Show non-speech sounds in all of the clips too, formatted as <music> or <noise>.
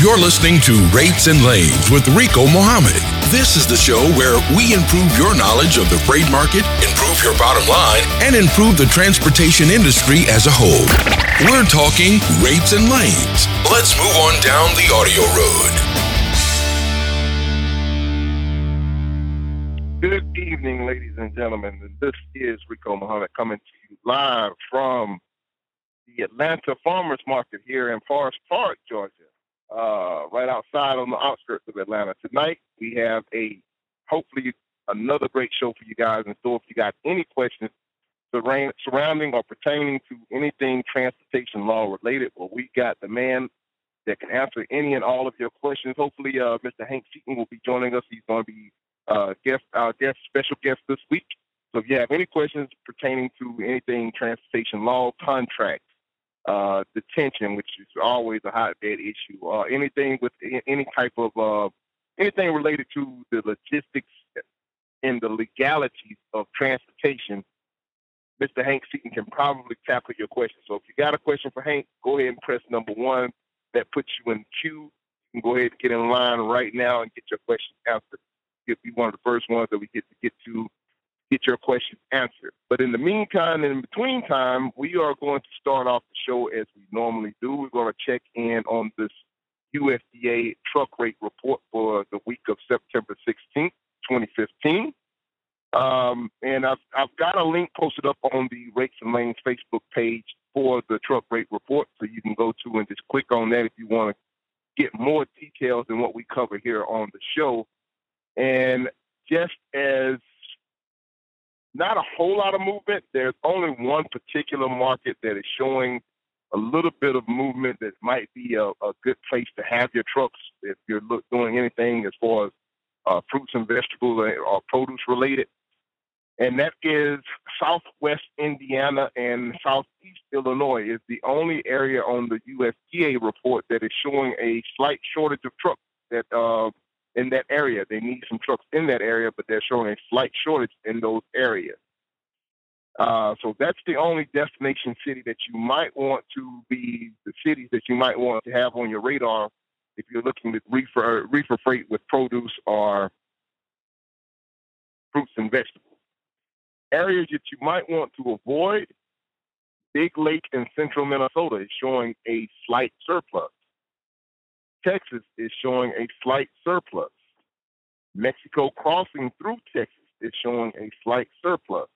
You're listening to Rates and Lanes with Rico Mohammed. This is the show where we improve your knowledge of the freight market, improve your bottom line, and improve the transportation industry as a whole. We're talking rates and lanes. Let's move on down the audio road. Good evening, ladies and gentlemen. This is Rico Mohammed coming to you live from the Atlanta Farmers Market here in Forest Park, Georgia uh, right outside on the outskirts of Atlanta. Tonight, we have a hopefully another great show for you guys in store. If you got any questions surrounding or pertaining to anything transportation law related, well, we got the man that can answer any and all of your questions. Hopefully, uh, Mr. Hank Seaton will be joining us. He's going to be uh, guest, our guest, special guest this week. So if you have any questions pertaining to anything transportation law, contracts, uh, detention, which is always a hotbed issue, uh, anything with any type of uh, anything related to the logistics and the legalities of transportation, Mr. Hank Seaton can probably tackle your question. So if you got a question for Hank, go ahead and press number one. That puts you in queue. You can go ahead and get in line right now and get your question answered. You'll be one of the first ones that we get to get to get your question answered. But in the meantime, in between time, we are going to start off the show as we normally do. We're going to check in on this USDA truck rate report for the week of September 16th, 2015. Um, and I've, I've got a link posted up on the Rates and Lanes Facebook page for the truck rate report, so you can go to and just click on that if you want to get more details than what we cover here on the show. And just as not a whole lot of movement. There's only one particular market that is showing a little bit of movement that might be a, a good place to have your trucks if you're look, doing anything as far as uh, fruits and vegetables or produce related. And that is Southwest Indiana and Southeast Illinois is the only area on the USDA report that is showing a slight shortage of trucks that uh, in that area. They need some trucks in that area, but they're showing a slight shortage in those areas. Uh, so that's the only destination city that you might want to be the cities that you might want to have on your radar if you're looking at reefer reefer freight with produce or fruits and vegetables. Areas that you might want to avoid, Big Lake in central Minnesota is showing a slight surplus. Texas is showing a slight surplus. Mexico crossing through Texas is showing a slight surplus.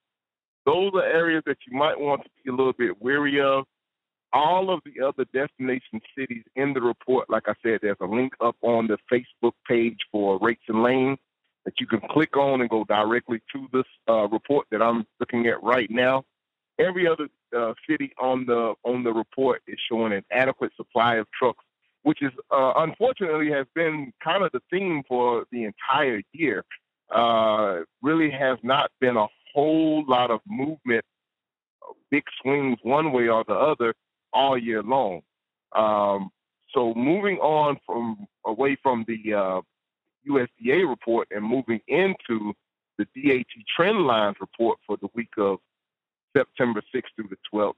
Those are areas that you might want to be a little bit wary of. All of the other destination cities in the report, like I said, there's a link up on the Facebook page for rates and lanes that you can click on and go directly to this uh, report that I'm looking at right now. Every other uh, city on the on the report is showing an adequate supply of trucks which is uh, unfortunately has been kind of the theme for the entire year. Uh, really has not been a whole lot of movement, big swings one way or the other all year long. Um, so moving on from away from the uh, USDA report and moving into the DAT trend lines report for the week of September 6th through the 12th.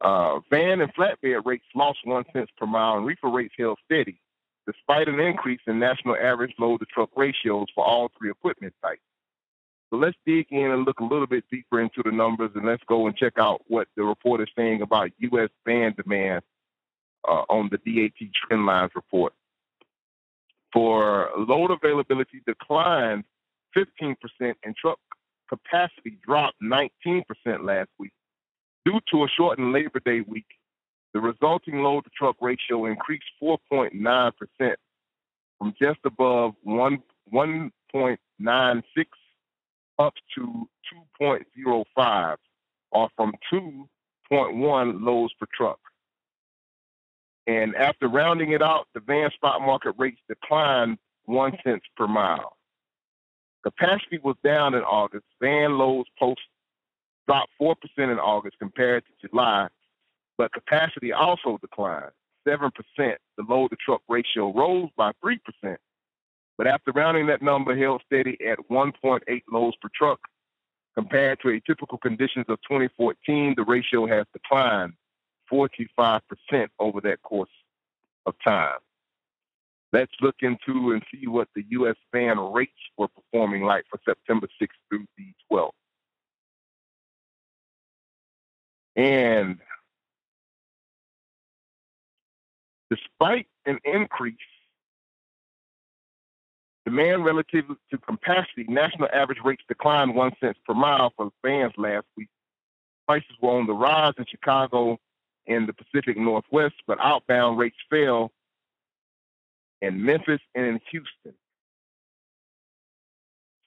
Uh, van and flatbed rates lost one cent per mile, and reefer rates held steady, despite an increase in national average load to truck ratios for all three equipment types. So let's dig in and look a little bit deeper into the numbers, and let's go and check out what the report is saying about U.S. van demand uh, on the DAT Trendlines report. For load availability declined 15%, and truck capacity dropped 19% last week. Due to a shortened Labor Day week, the resulting load to truck ratio increased 4.9% from just above 1, 1.96 up to 2.05, or from 2.1 loads per truck. And after rounding it out, the van spot market rates declined one cent per mile. Capacity was down in August. Van loads post dropped 4% in August compared to July, but capacity also declined 7%. The load to truck ratio rose by 3%, but after rounding that number held steady at 1.8 loads per truck. Compared to a typical conditions of 2014, the ratio has declined 45% over that course of time. Let's look into and see what the U.S. van rates were performing like for September 6th through the 12th. And despite an increase demand relative to capacity, national average rates declined one cent per mile for vans last week. Prices were on the rise in Chicago and the Pacific Northwest, but outbound rates fell in Memphis and in Houston.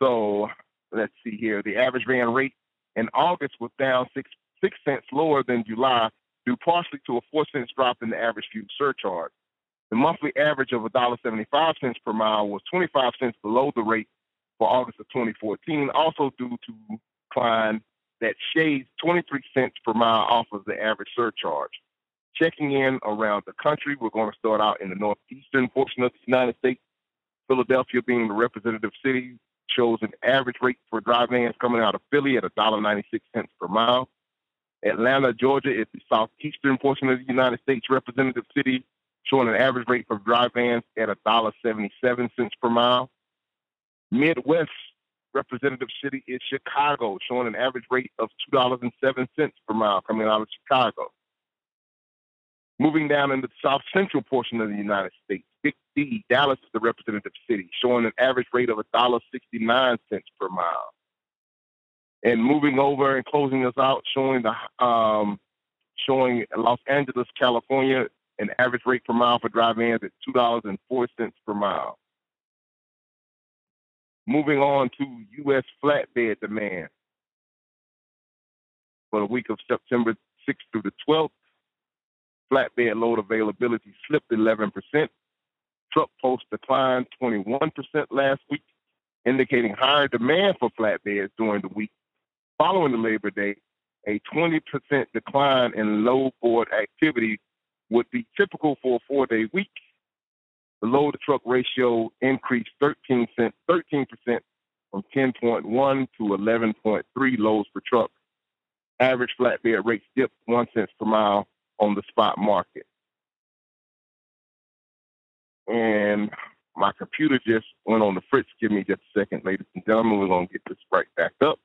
So let's see here. The average van rate in August was down six six cents lower than July, due partially to a four cents drop in the average fuel surcharge. The monthly average of $1.75 per mile was 25 cents below the rate for August of 2014, also due to decline that shades 23 cents per mile off of the average surcharge. Checking in around the country, we're going to start out in the northeastern portion of the United States. Philadelphia being the representative city shows an average rate for dry vans coming out of Philly at $1.96 per mile. Atlanta, Georgia is the southeastern portion of the United States representative city, showing an average rate for dry vans at $1.77 per mile. Midwest representative city is Chicago, showing an average rate of $2.07 per mile coming out of Chicago. Moving down into the south central portion of the United States, Big D, Dallas is the representative city, showing an average rate of $1.69 per mile. And moving over and closing us out, showing the um, showing Los Angeles, California, an average rate per mile for dry vans at two dollars and four cents per mile. Moving on to U.S. flatbed demand for the week of September 6th through the 12th. Flatbed load availability slipped 11%. Truck posts declined 21% last week, indicating higher demand for flatbeds during the week. Following the Labor Day, a 20% decline in load board activity would be typical for a four day week. The load to truck ratio increased 13 cent, 13% from 10.1 to 11.3 loads per truck. Average flatbed rates dipped one cent per mile on the spot market. And my computer just went on the fritz. Give me just a second, ladies and gentlemen. We're going to get this right back up.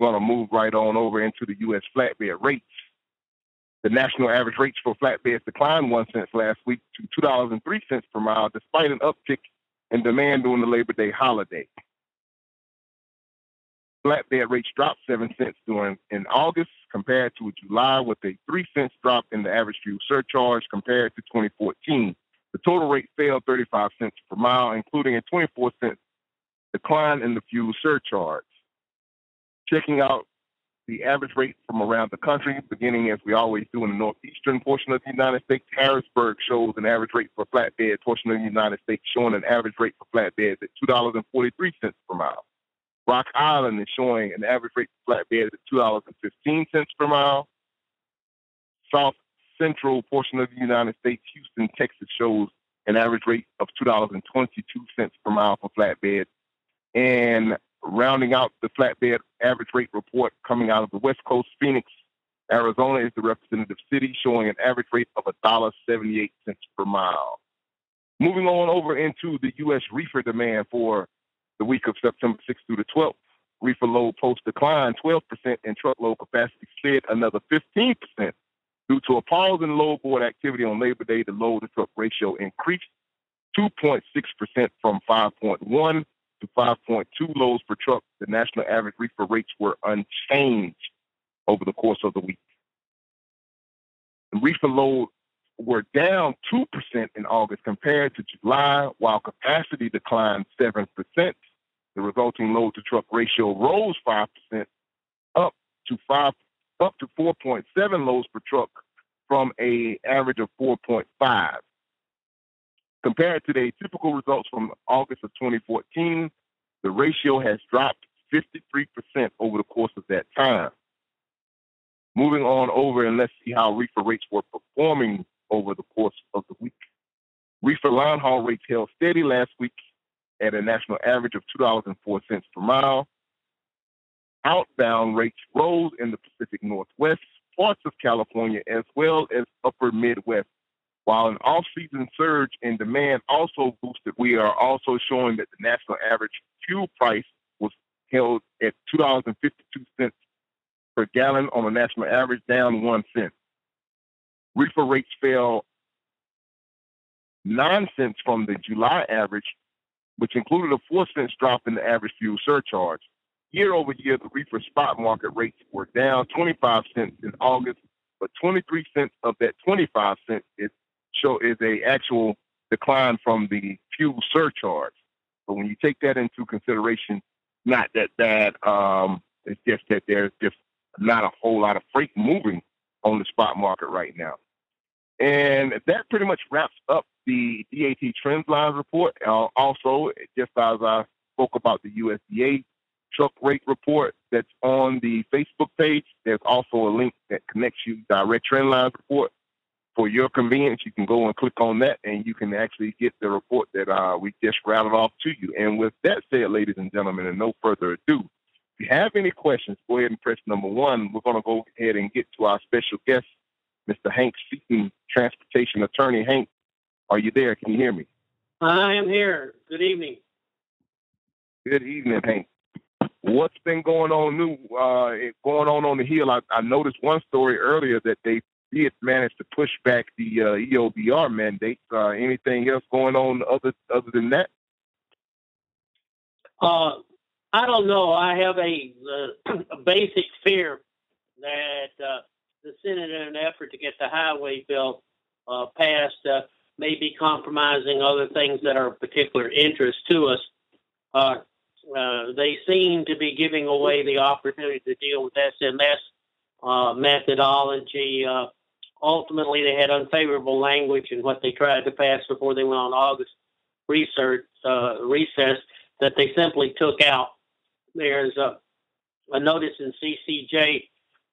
Going to move right on over into the U.S. flatbed rates. The national average rates for flatbeds declined one cent last week to $2.03 per mile, despite an uptick in demand during the Labor Day holiday. Flatbed rates dropped seven cents during in August compared to July, with a three cents drop in the average fuel surcharge compared to 2014. The total rate fell 35 cents per mile, including a 24 cent decline in the fuel surcharge checking out the average rate from around the country, beginning as we always do in the northeastern portion of the United States. Harrisburg shows an average rate for flatbed portion of the United States, showing an average rate for flatbeds at two dollars and forty three cents per mile. Rock Island is showing an average rate for flatbeds at two dollars and fifteen cents per mile. South central portion of the United States, Houston, Texas shows an average rate of two dollars and twenty two cents per mile for flatbeds. And rounding out the flatbed average rate report coming out of the West Coast, Phoenix, Arizona is the representative city, showing an average rate of $1.78 per mile. Moving on over into the U.S. reefer demand for the week of September 6th through the 12th. Reefer load post declined 12% and truckload capacity slid another 15%. Due to a pause in load board activity on Labor Day, the load to truck ratio increased 2.6% from 5.1 to 5.2 loads per truck, the national average reefer rates were unchanged over the course of the week. The reefer loads were down 2% in August compared to July, while capacity declined 7%. The resulting load to truck ratio rose 5% up to 5 up to 4.7 loads per truck from a average of 4.5. Compared to the typical results from August of 2014, the ratio has dropped 53% over the course of that time. Moving on over and let's see how reefer rates were performing over the course of the week. Reefer line haul rates held steady last week at a national average of $2.04 per mile. Outbound rates rose in the Pacific Northwest, parts of California as well as upper Midwest. While an off-season surge in demand also boosted, we are also showing that the national average fuel price was held at $2.52 per gallon on a national average, down one cent. Reefer rates fell nine cents from the July average, which included a four cents drop in the average fuel surcharge. Year over year, the reefer spot market rates were down 25 cents in August, but 23 cents of that 25 cents is show is a actual decline from the fuel surcharge. But when you take that into consideration, not that bad. Um, it's just that there's just not a whole lot of freight moving on the spot market right now. And that pretty much wraps up the DAT Trends Line report. Uh, also, just as I spoke about the USDA truck rate report that's on the Facebook page, there's also a link that connects you direct trend line report. For your convenience, you can go and click on that, and you can actually get the report that uh, we just rattled off to you. And with that said, ladies and gentlemen, and no further ado, if you have any questions, go ahead and press number one. We're going to go ahead and get to our special guest, Mr. Hank Seaton, transportation attorney. Hank, are you there? Can you hear me? I am here. Good evening. Good evening, Hank. What's been going on new, uh, going on on the Hill? I, I noticed one story earlier that they did managed to push back the uh, EOBR mandate. Uh, anything else going on other other than that? Uh, I don't know. I have a, uh, <clears throat> a basic fear that uh, the Senate, in an effort to get the highway bill uh, passed, may be compromising other things that are of particular interest to us. They seem to be giving away the opportunity to deal with SMS uh, methodology. Uh, ultimately, they had unfavorable language in what they tried to pass before they went on August research uh, recess that they simply took out. There's a, a notice in CCJ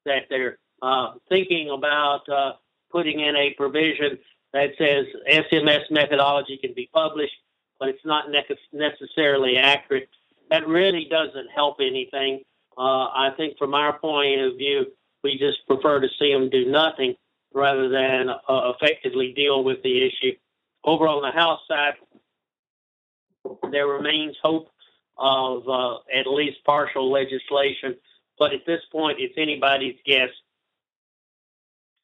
that they're uh, thinking about uh, putting in a provision that says SMS methodology can be published, but it's not ne- necessarily accurate. That really doesn't help anything. Uh, I think from our point of view, we just prefer to see them do nothing rather than uh, effectively deal with the issue. Over on the House side, there remains hope of uh, at least partial legislation, but at this point, it's anybody's guess.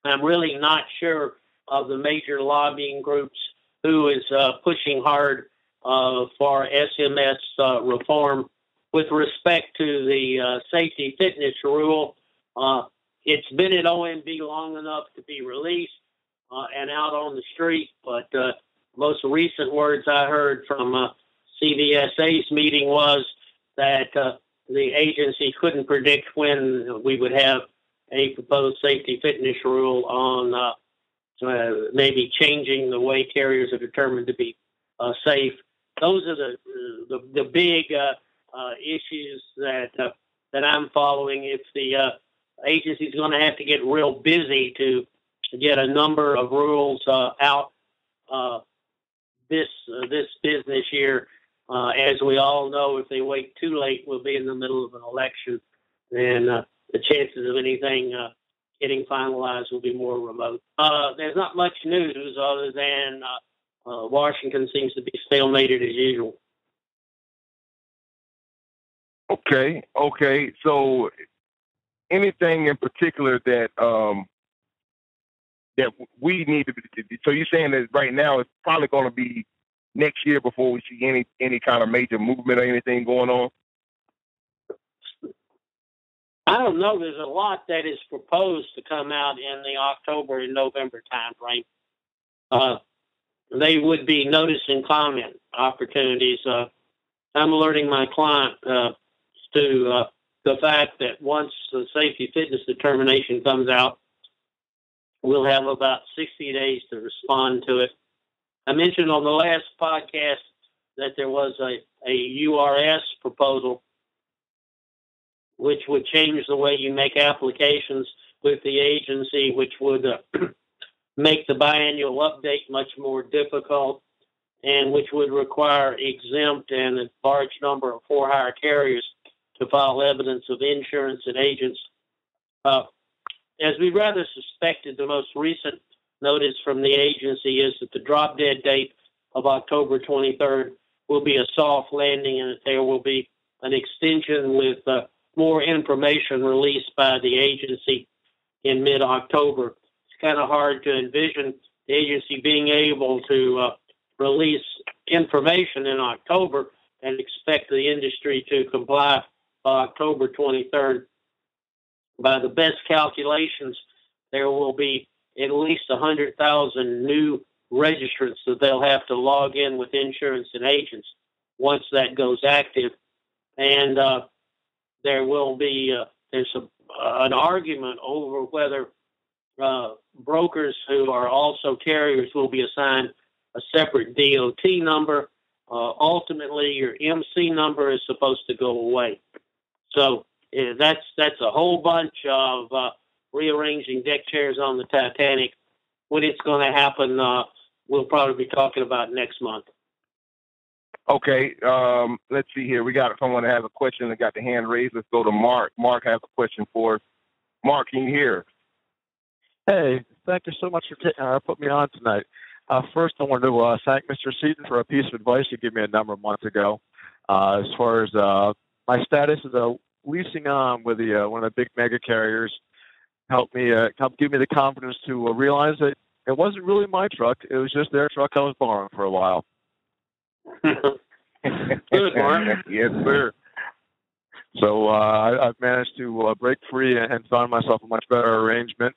I'm really not sure of the major lobbying groups who is uh, pushing hard uh, for SMS uh, reform. With respect to the uh, safety fitness rule, it's been at OMB long enough to be released uh, and out on the street, but most recent words I heard from CVSA's meeting was that the agency couldn't predict when we would have a proposed safety fitness rule on uh, uh, maybe changing the way carriers are determined to be uh, safe. Those are the the, the big uh, uh, issues that uh, that I'm following. If the agency is going to have to get real busy to get a number of rules out this this business year. as we all know, if they wait too late, we'll be in the middle of an election, and the chances of anything uh, getting finalized will be more remote. Uh, there's not much news other than uh, uh, Washington seems to be stalemated as usual. Okay, okay. So, anything in particular that um, that we need to? Be, so you're saying that right now it's probably going to be next year before we see any any kind of major movement or anything going on. I don't know. There's a lot that is proposed to come out in the October and November timeframe. Uh, they would be notice and comment opportunities. Uh, I'm alerting my client uh, to uh, the fact that once the safety fitness determination comes out, we'll have about 60 days to respond to it. I mentioned on the last podcast that there was a, a URS proposal which would change the way you make applications with the agency, which would uh, <clears throat> make the biannual update much more difficult and which would require exempt and a large number of for hire carriers to file evidence of insurance and agents. Uh, as we rather suspected, the most recent notice from the agency is that the drop dead date of October 23rd will be a soft landing and that there will be an extension with uh, more information released by the agency in mid October. It's kind of hard to envision the agency being able to uh, release information in October and expect the industry to comply October 23rd. By the best calculations, there will be at least 100,000 new registrants that they'll have to log in with insurance and agents once that goes active. And uh, there will be uh, there's a, uh, an argument over whether uh, brokers who are also carriers will be assigned a separate DOT number. Uh, ultimately, your MC number is supposed to go away. So uh, that's that's a whole bunch of uh, rearranging deck chairs on the Titanic. When it's going to happen, uh, we'll probably be talking about next month. Okay, um, let's see here. We got someone that has a question that got the hand raised. Let's go to Mark. Mark has a question for us. Mark, can you hear? Hey, thank you so much for t- uh, putting me on tonight. Uh, first, I want to uh, thank Mr. Seaton for a piece of advice he gave me a number of months ago. Uh, as far as uh, my status as a leasing on with the uh, one of the big mega carriers, helped me uh, helped give me the confidence to realize that it wasn't really my truck; it was just their truck I was borrowing for a while. <laughs> Good, Mark. yes, sir. So I, have managed to break free and find myself a much better arrangement.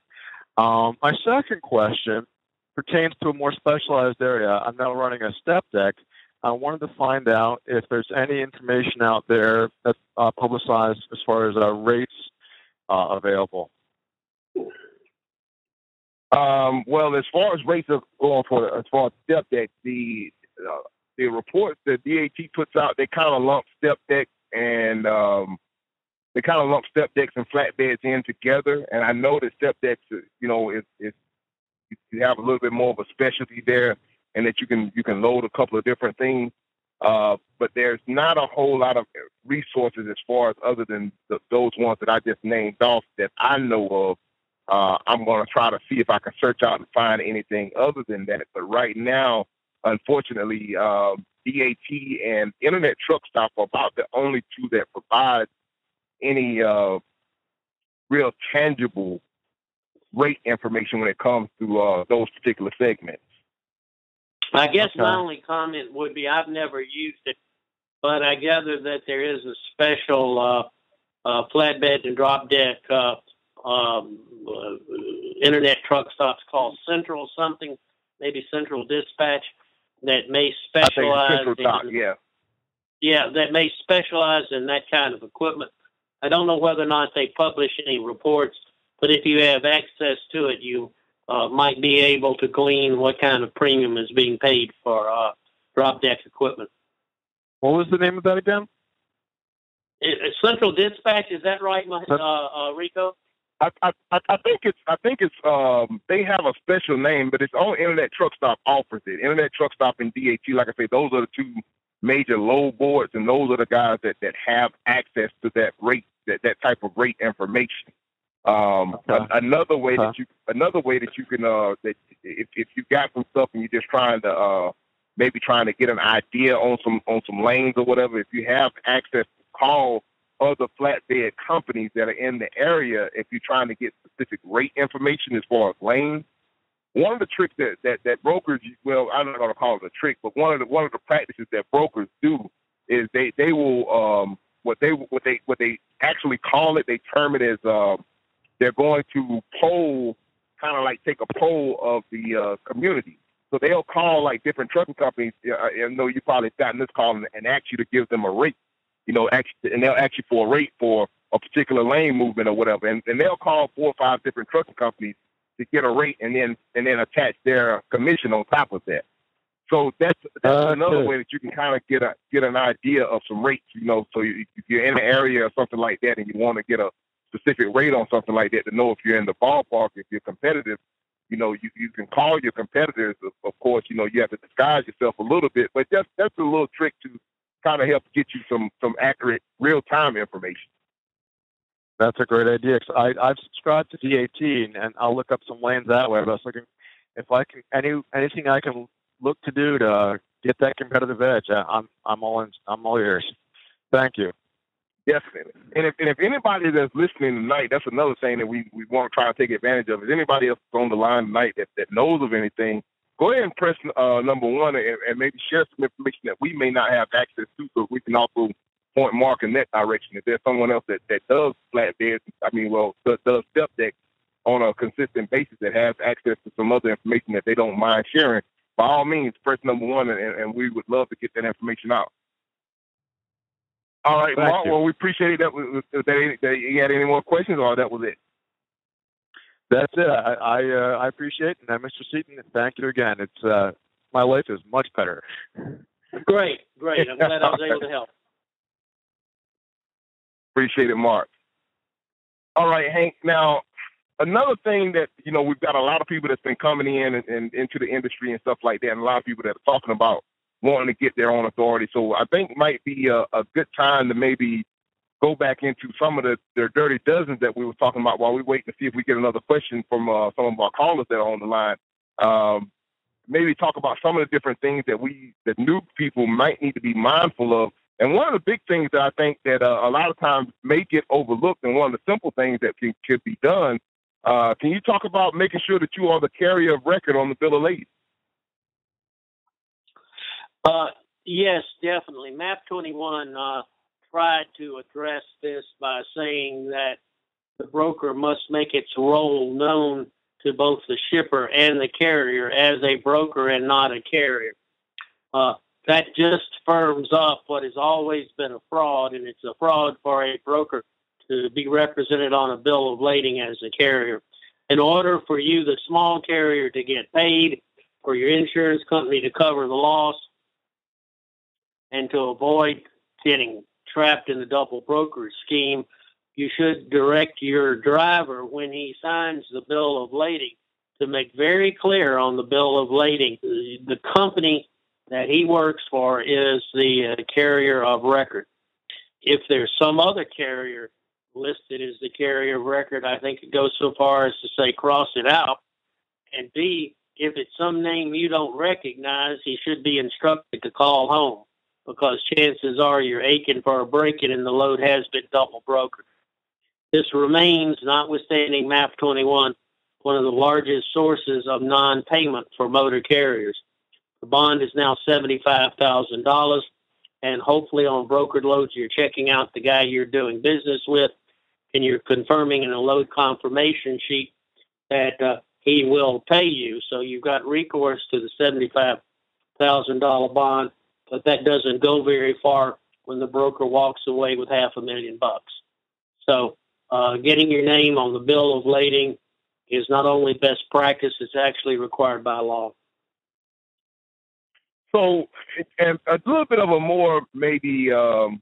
Um, my second question pertains to a more specialized area. I'm now running a step deck. I wanted to find out if there's any information out there that's uh, publicized as far as uh, rates uh, available. Um, well, as far as rates are going for as far as step deck, the uh, the reports that DAT puts out, they kind of lump step deck and um, they kind of lump step decks and flatbeds in together. And I know that step decks, you know, is, you have a little bit more of a specialty there, and that you can you can load a couple of different things. Uh, but there's not a whole lot of resources as far as other than the, those ones that I just named off that I know of. Uh, I'm going to try to see if I can search out and find anything other than that. But right now, unfortunately, uh, DAT and Internet Truck Stop are about the only two that provide any uh, real tangible rate information when it comes to uh, those particular segments. I guess okay. my only comment would be I've never used it, but I gather that there is a special uh, uh, flatbed and drop deck uh, um, uh, internet truck stops called Central something, maybe Central Dispatch, that may specialize. in, doc, yeah. Yeah, that may specialize in that kind of equipment. I don't know whether or not they publish any reports but if you have access to it, you uh, might be able to glean what kind of premium is being paid for uh, drop deck equipment. What was the name of that again? It, Central Dispatch. Is that right, uh, uh, Rico? I, I I think it's I think it's um they have a special name, but it's on Internet Truck Stop offers it. Internet Truck Stop and DAT, like I say, those are the two major load boards, and those are the guys that that have access to that rate that that type of rate information. Um, okay. another way that you another way that you can uh, that if if you got some stuff and you're just trying to uh, maybe trying to get an idea on some on some lanes or whatever, if you have access to call other flatbed companies that are in the area, if you're trying to get specific rate information as far as lanes, one of the tricks that, that, that brokers well, I'm not gonna call it a trick, but one of the one of the practices that brokers do is they, they will um what they what they what they actually call it, they term it as um they're going to poll, kind of like take a poll of the uh, community. So they'll call like different trucking companies. I know you probably gotten this call and, and ask you to give them a rate. You know, actually, and they'll ask you for a rate for a particular lane movement or whatever. And, and they'll call four or five different trucking companies to get a rate and then and then attach their commission on top of that. So that's that's uh, another way that you can kind of get a get an idea of some rates. You know, so you, if you're in an area or something like that and you want to get a specific rate on something like that to know if you're in the ballpark, if you're competitive. You know, you, you can call your competitors. Of, of course, you know you have to disguise yourself a little bit, but that's that's a little trick to kind of help get you some some accurate real time information. That's a great idea. Cause I I've subscribed to DAT and, and I'll look up some lanes that way. But I was looking if I can any anything I can look to do to get that competitive edge. I'm I'm all in, I'm all ears. Thank you. Definitely. And if, and if anybody that's listening tonight, that's another thing that we, we want to try to take advantage of. Is anybody else on the line tonight that, that knows of anything, go ahead and press uh, number one and, and maybe share some information that we may not have access to so we can also point Mark in that direction. If there's someone else that, that does flatbeds, I mean, well, does, does step deck on a consistent basis that has access to some other information that they don't mind sharing, by all means, press number one, and, and we would love to get that information out. All right, Thank Mark. you. Well, we appreciate it. That, that, that you had any more questions, or that was it? That's it. I I, uh, I appreciate it. And Mr. Seaton, thank you again. It's uh, my life is much better. Great, great. I'm glad I was <laughs> able to help. Appreciate it, Mark. All right, Hank. Now, another thing that you know, we've got a lot of people that's been coming in and, and into the industry and stuff like that, and a lot of people that are talking about wanting to get their own authority. So I think might be a, a good time to maybe go back into some of the, the dirty dozens that we were talking about while we wait to see if we get another question from uh, some of our callers that are on the line. Um, maybe talk about some of the different things that we, that new people might need to be mindful of. And one of the big things that I think that uh, a lot of times may get overlooked, and one of the simple things that can, could be done. Uh, can you talk about making sure that you are the carrier of record on the bill of lading? Uh, yes, definitely. MAP 21 uh, tried to address this by saying that the broker must make its role known to both the shipper and the carrier as a broker and not a carrier. Uh, that just firms up what has always been a fraud, and it's a fraud for a broker to be represented on a bill of lading as a carrier. In order for you, the small carrier, to get paid, for your insurance company to cover the loss, and to avoid getting trapped in the double brokerage scheme, you should direct your driver when he signs the bill of lading to make very clear on the bill of lading the company that he works for is the uh, carrier of record. If there's some other carrier listed as the carrier of record, I think it goes so far as to say cross it out. And B, if it's some name you don't recognize, he should be instructed to call home because chances are you're aching for a break-in and the load has been double brokered. This remains, notwithstanding MAP 21, one of the largest sources of non-payment for motor carriers. The bond is now $75,000, and hopefully on brokered loads, you're checking out the guy you're doing business with, and you're confirming in a load confirmation sheet that uh, he will pay you. So you've got recourse to the $75,000 bond, but that doesn't go very far when the broker walks away with half a million bucks. So uh, getting your name on the bill of lading is not only best practice, it's actually required by law. So, and a little bit of a more maybe um,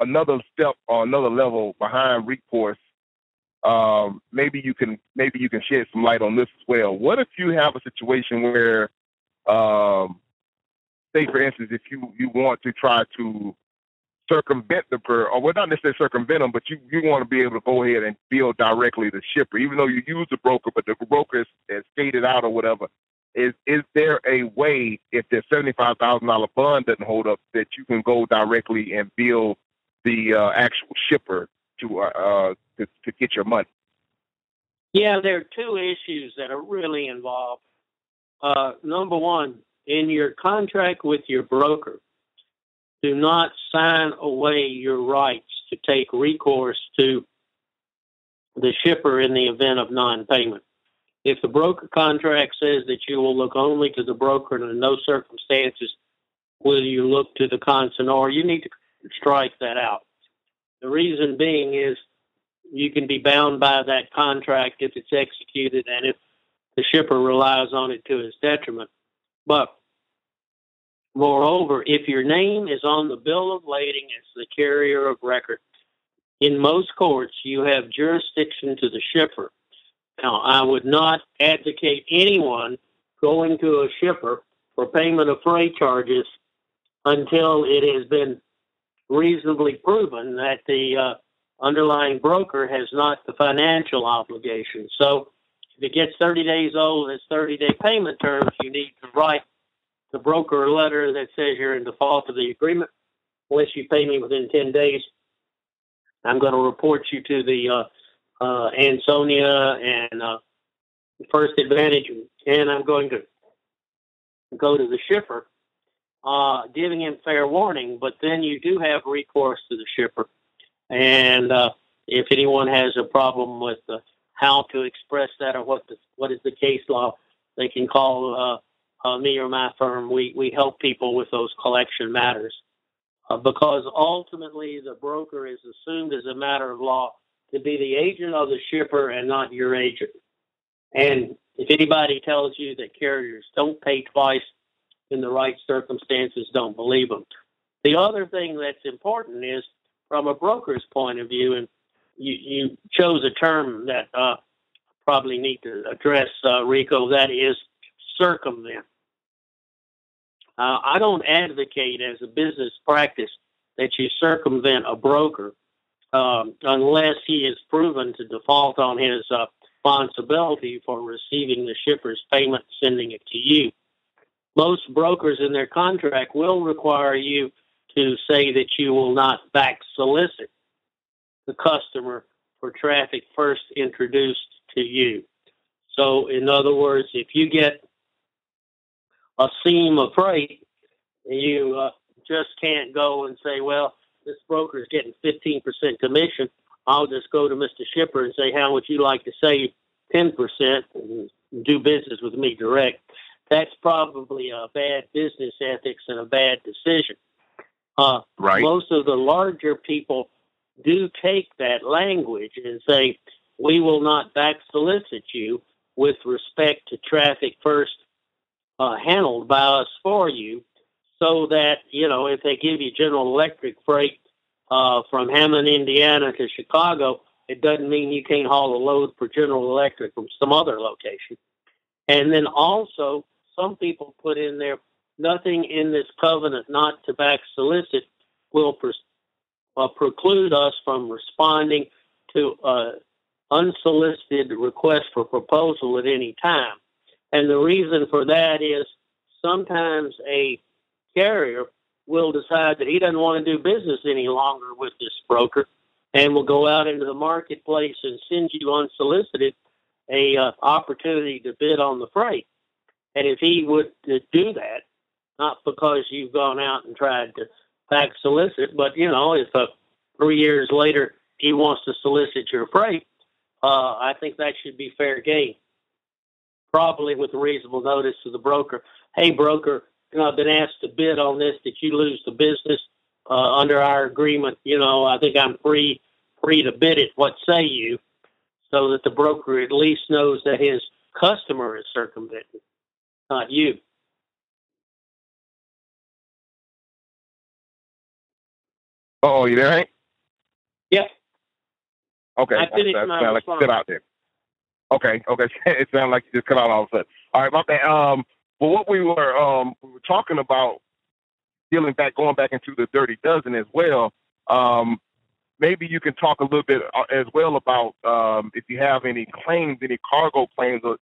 another step or another level behind recourse. Um, maybe you can maybe you can shed some light on this as well. What if you have a situation where, um, say for instance, if you you want to try to circumvent the bird, or well, not necessarily circumvent them, but you, you want to be able to go ahead and bill directly the shipper, even though you use the broker, but the broker is, is stated out or whatever. Is is there a way, if the seventy five thousand dollar bond doesn't hold up, that you can go directly and bill the uh, actual shipper to uh, uh to, to get your money? Yeah, there are two issues that are really involved. Uh, number one, in your contract with your broker, do not sign away your rights to take recourse to the shipper in the event of non-payment. If the broker contract says that you will look only to the broker and in no circumstances will you look to the consignor, you need to strike that out. The reason being is you can be bound by that contract if it's executed and if the shipper relies on it to his detriment. But Moreover, if your name is on the bill of lading as the carrier of record, in most courts you have jurisdiction to the shipper. Now, I would not advocate anyone going to a shipper for payment of freight charges until it has been reasonably proven that the uh, underlying broker has not the financial obligation. So if it gets 30 days old, it's 30 day payment terms. You need to write the broker letter that says you're in default of the agreement. Unless you pay me within 10 days, I'm going to report you to the uh, uh, Ansonia and uh, First Advantage, and I'm going to go to the shipper, uh, giving him fair warning. But then you do have recourse to the shipper, and uh, if anyone has a problem with uh, how to express that or what the, what is the case law, they can call uh, me or my firm. We we help people with those collection matters. Uh, because ultimately the broker is assumed as a matter of law to be the agent of the shipper and not your agent. And if anybody tells you that carriers don't pay twice in the right circumstances, don't believe them. The other thing that's important is from a broker's point of view, and you, you chose a term that uh, probably need to address, uh, Rico, that is circumvent. Uh, I don't advocate as a business practice that you circumvent a broker um, unless he is proven to default on his uh, responsibility for receiving the shipper's payment, sending it to you. Most brokers in their contract will require you to say that you will not back solicit the customer for traffic first introduced to you. So, in other words, if you get a seam of freight, you uh, just can't go and say, well, this broker is getting 15% commission. I'll just go to Mr. Shipper and say, how would you like to save 10% and do business with me direct? That's probably a bad business ethics and a bad decision. Uh, right. Most of the larger people do take that language and say, we will not back solicit you with respect to traffic first uh, handled by us for you so that, you know, if they give you General Electric freight uh, from Hammond, Indiana to Chicago, it doesn't mean you can't haul a load for General Electric from some other location. And then also, some people put in there nothing in this covenant not to back solicit will pre- uh, preclude us from responding to uh, unsolicited request for proposal at any time. And the reason for that is sometimes a carrier will decide that he doesn't want to do business any longer with this broker and will go out into the marketplace and send you unsolicited a uh, opportunity to bid on the freight. And if he would uh, do that, not because you've gone out and tried to back solicit, but you know, if uh, three years later he wants to solicit your freight, uh, I think that should be fair game. Probably with a reasonable notice to the broker. Hey, broker, you know, I've been asked to bid on this. Did you lose the business uh, under our agreement? You know, I think I'm free free to bid it. What say you? So that the broker at least knows that his customer is circumvented, not you. Oh, you there, Hank? Yep. Okay. I finished that my like sit out there. Okay, okay. <laughs> it sounded like you just cut out all of a sudden. All right, my bad. Um, but what we were um we were talking about dealing back, going back into the dirty dozen as well. Um, maybe you can talk a little bit uh, as well about um, if you have any claims, any cargo claims, or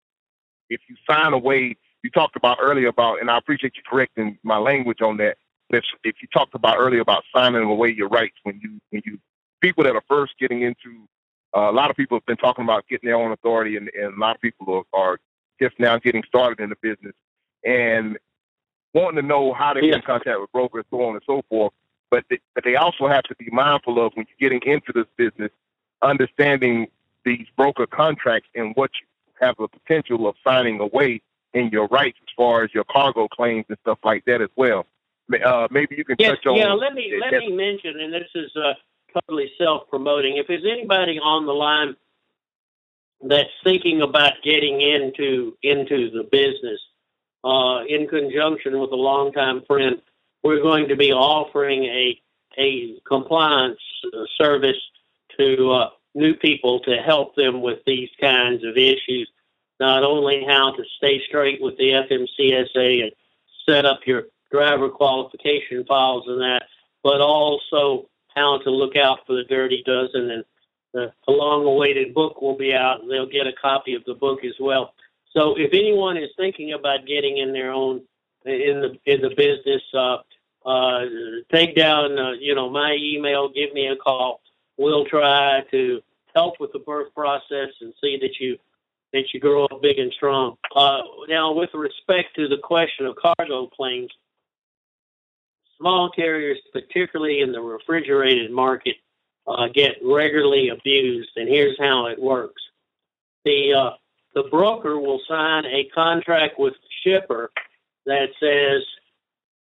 if you sign away. You talked about earlier about, and I appreciate you correcting my language on that. If, if you talked about earlier about signing away your rights when you when you people that are first getting into uh, a lot of people have been talking about getting their own authority, and, and a lot of people are, are just now getting started in the business and wanting to know how to get Yeah. in contact with brokers, so on and so forth. But they, but they also have to be mindful of when you're getting into this business, understanding these broker contracts and what you have the potential of signing away in your rights as far as your cargo claims and stuff like that as well. Uh, maybe you can Yes, touch on. yeah. Let me let that- me mention, and this is uh, totally self-promoting. If there's anybody on the line that's thinking about getting into into the business, uh, in conjunction with a longtime friend, we're going to be offering a a compliance uh, service to uh, new people to help them with these kinds of issues. Not only how to stay straight with the FMCSA and set up your driver qualification files and that, but also how to look out for the dirty dozen, and the, the long-awaited book will be out, and they'll get a copy of the book as well. So, if anyone is thinking about getting in their own in the in the business, uh, uh, take down uh, you know my email, give me a call. We'll try to help with the birth process and see that you that you grow up big and strong. Uh, now, with respect to the question of cargo claims, small carriers, particularly in the refrigerated market, uh, get regularly abused, and here's how it works: the uh, the broker will sign a contract with the shipper that says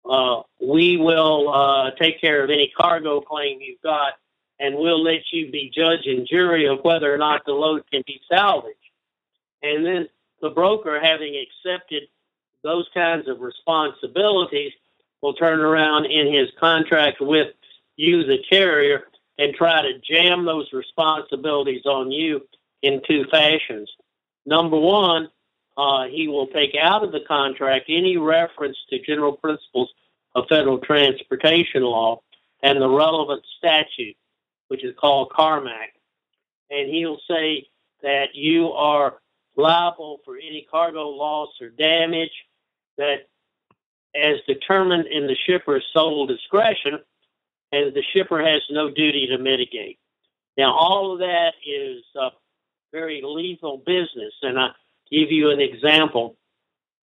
uh, we will uh, take care of any cargo claim you've got, and we'll let you be judge and jury of whether or not the load can be salvaged. And then the broker, having accepted those kinds of responsibilities, will turn around in his contract with you, the carrier, and try to jam those responsibilities on you in two fashions. Number one, uh, he will take out of the contract any reference to general principles of federal transportation law and the relevant statute, which is called Carmack. And he'll say that you are liable for any cargo loss or damage that, as determined in the shipper's sole discretion, and the shipper has no duty to mitigate. Now, all of that is uh, very lethal business, and I give you an example.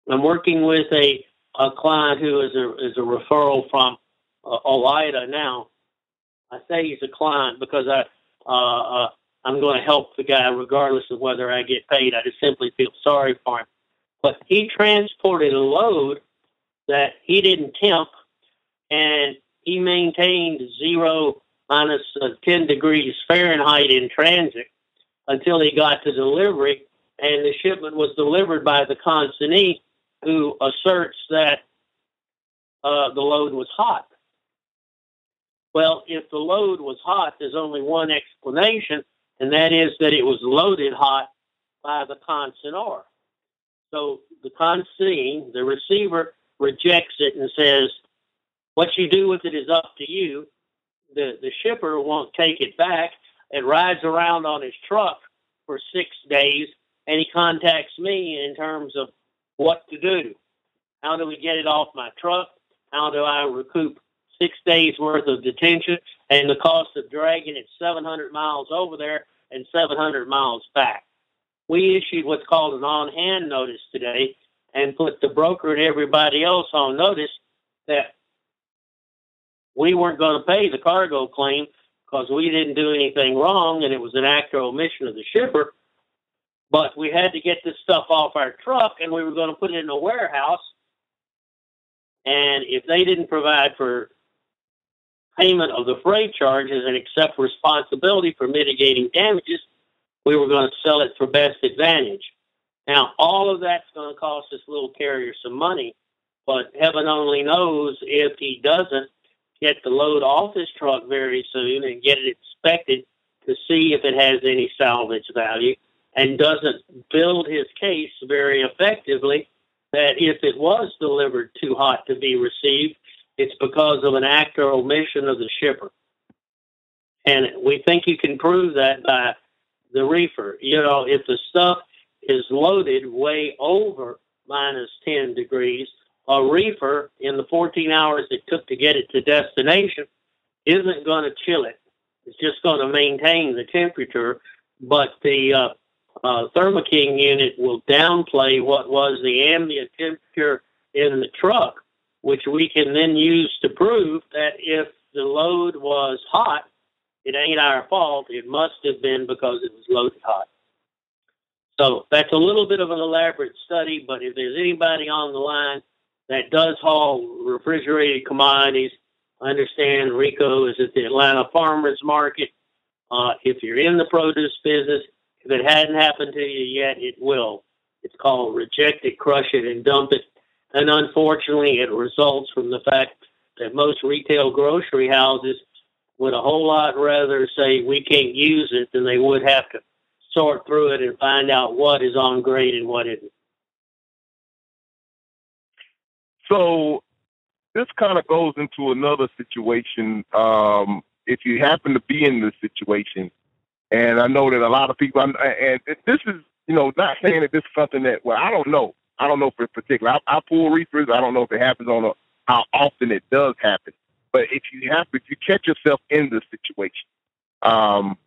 I'm working with a, a client who is a is a referral from uh, OOIDA now. I say he's a client because I uh, uh, I'm going to help the guy regardless of whether I get paid. I just simply feel sorry for him. But he transported a load that he didn't temp, and he maintained zero minus, uh, 10 degrees Fahrenheit in transit until he got to delivery, and the shipment was delivered by the consignee who asserts that uh, the load was hot. Well, if the load was hot, there's only one explanation, and that is that it was loaded hot by the consignor. So the consignee, the receiver, rejects it and says, "What you do with it is up to you." The the shipper won't take it back. It rides around on his truck for six days, and he contacts me in terms of what to do. How do we get it off my truck? How do I recoup six days worth of detention and the cost of dragging it 700 miles over there and 700 miles back. We issued what's called an on hand notice today and put the broker and everybody else on notice that we weren't going to pay the cargo claim because we didn't do anything wrong and it was an act or omission of the shipper. But we had to get this stuff off our truck and we were going to put it in a warehouse. And if they didn't provide for payment of the freight charges and accept responsibility for mitigating damages, we were going to sell it for best advantage. Now, all of that's going to cost this little carrier some money, but heaven only knows if he doesn't get the load off his truck very soon and get it inspected to see if it has any salvage value and doesn't build his case very effectively that if it was delivered too hot to be received, it's because of an act or omission of the shipper. And we think you can prove that by the reefer. You know, if the stuff is loaded way over minus 10 degrees, a reefer in the 14 hours it took to get it to destination isn't going to chill it. It's just going to maintain the temperature, but the uh, uh, Thermo King unit will downplay what was the ambient temperature in the truck which we can then use to prove that if the load was hot, it ain't our fault. It must have been because it was loaded hot. So that's a little bit of an elaborate study, but if there's anybody on the line that does haul refrigerated commodities, I understand Rico is at the Atlanta Farmers Market. Uh, if you're in the produce business, if it hadn't happened to you yet, it will. It's called reject it, crush it, and dump it. And unfortunately, it results from the fact that most retail grocery houses would a whole lot rather say we can't use it than they would have to sort through it and find out what is on grade and what isn't. So this kind of goes into another situation. Um, if you happen to be in this situation, and I know that a lot of people, and this is, you know, not saying that this is something that, well, I don't know. I don't know for particular. I, I pull reefers. I don't know if it happens on a, how often it does happen. But if you have, if you catch yourself in this situation, um,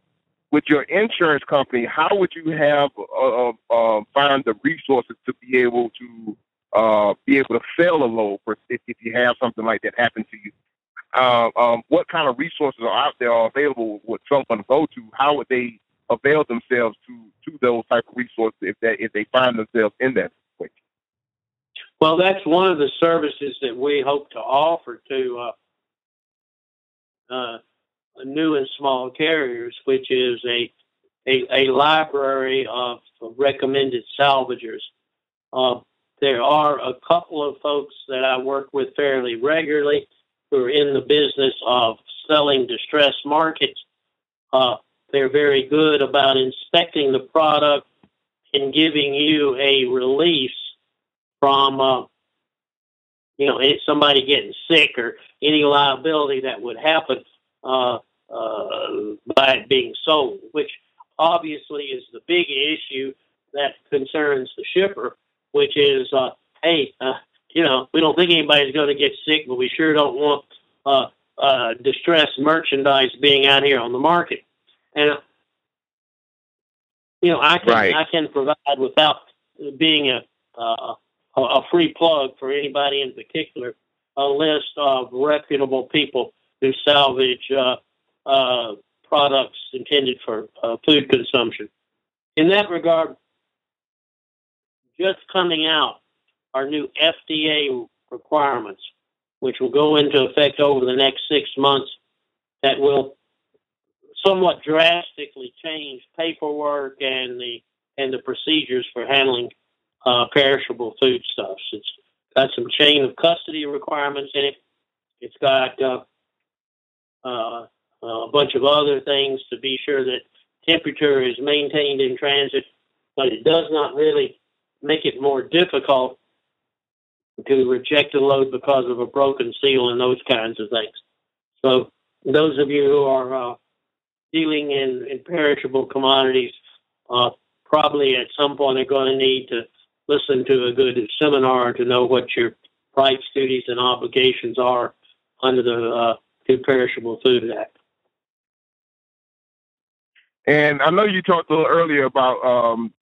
with your insurance company, how would you have uh, uh, um, find the resources to be able to uh, be able to sell a load for, if, if you have something like that happen to you? Uh, um, what kind of resources are out there are available? Would someone go to? How would they avail themselves to to those type of resources if that if they find themselves in that situation? Well, that's one of the services that we hope to offer to uh, uh, new and small carriers, which is a a, a library of recommended salvagers. Uh, there are a couple of folks that I work with fairly regularly who are in the business of selling distressed markets. Uh, they're very good about inspecting the product and giving you a release from, uh, you know, somebody getting sick or any liability that would happen uh, uh, by it being sold, which obviously is the big issue that concerns the shipper, which is, uh, hey, uh, you know, we don't think anybody's going to get sick, but we sure don't want uh, uh, distressed merchandise being out here on the market. And you know, I can right. I can provide without being a uh, a free plug for anybody in particular a list of reputable people who salvage uh, uh, products intended for uh, food consumption. In that regard, just coming out are new FDA requirements, which will go into effect over the next six months, that will somewhat drastically change paperwork and the and the procedures for handling uh, perishable foodstuffs. It's got some chain of custody requirements in it. It's got uh, uh, a bunch of other things to be sure that temperature is maintained in transit, but it does not really make it more difficult to reject a load because of a broken seal and those kinds of things. So those of you who are uh, dealing in, in perishable commodities uh, probably at some point are going to need to listen to a good seminar to know what your rights, duties, and obligations are under the uh, Perishable Food Act. And I know you talked a little earlier about, um,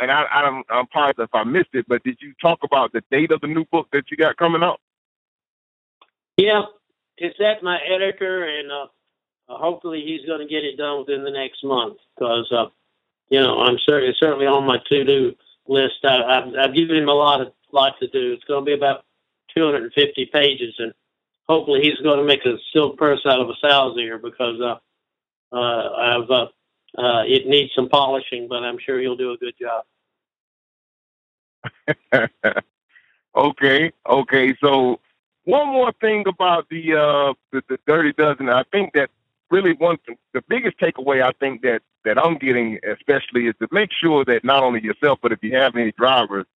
and I, I don't, I'm sorry if I missed it, but did you talk about the date of the new book that you got coming out? Yeah, it's at my editor, and uh, hopefully he's going to get it done within the next month because, uh, you know, I'm certainly certainly on my to-do list. I, have I've given him a lot of lot to do. It's going to be about 250 pages, and hopefully he's going to make a silk purse out of a sow's ear because uh, uh, I've uh, uh, it needs some polishing, but I'm sure he'll do a good job. <laughs> okay, okay. So one more thing about the, uh, the the Dirty Dozen. I think that really one the biggest takeaway I think that that I'm getting, especially, is to make sure that not only yourself, but if you have any drivers,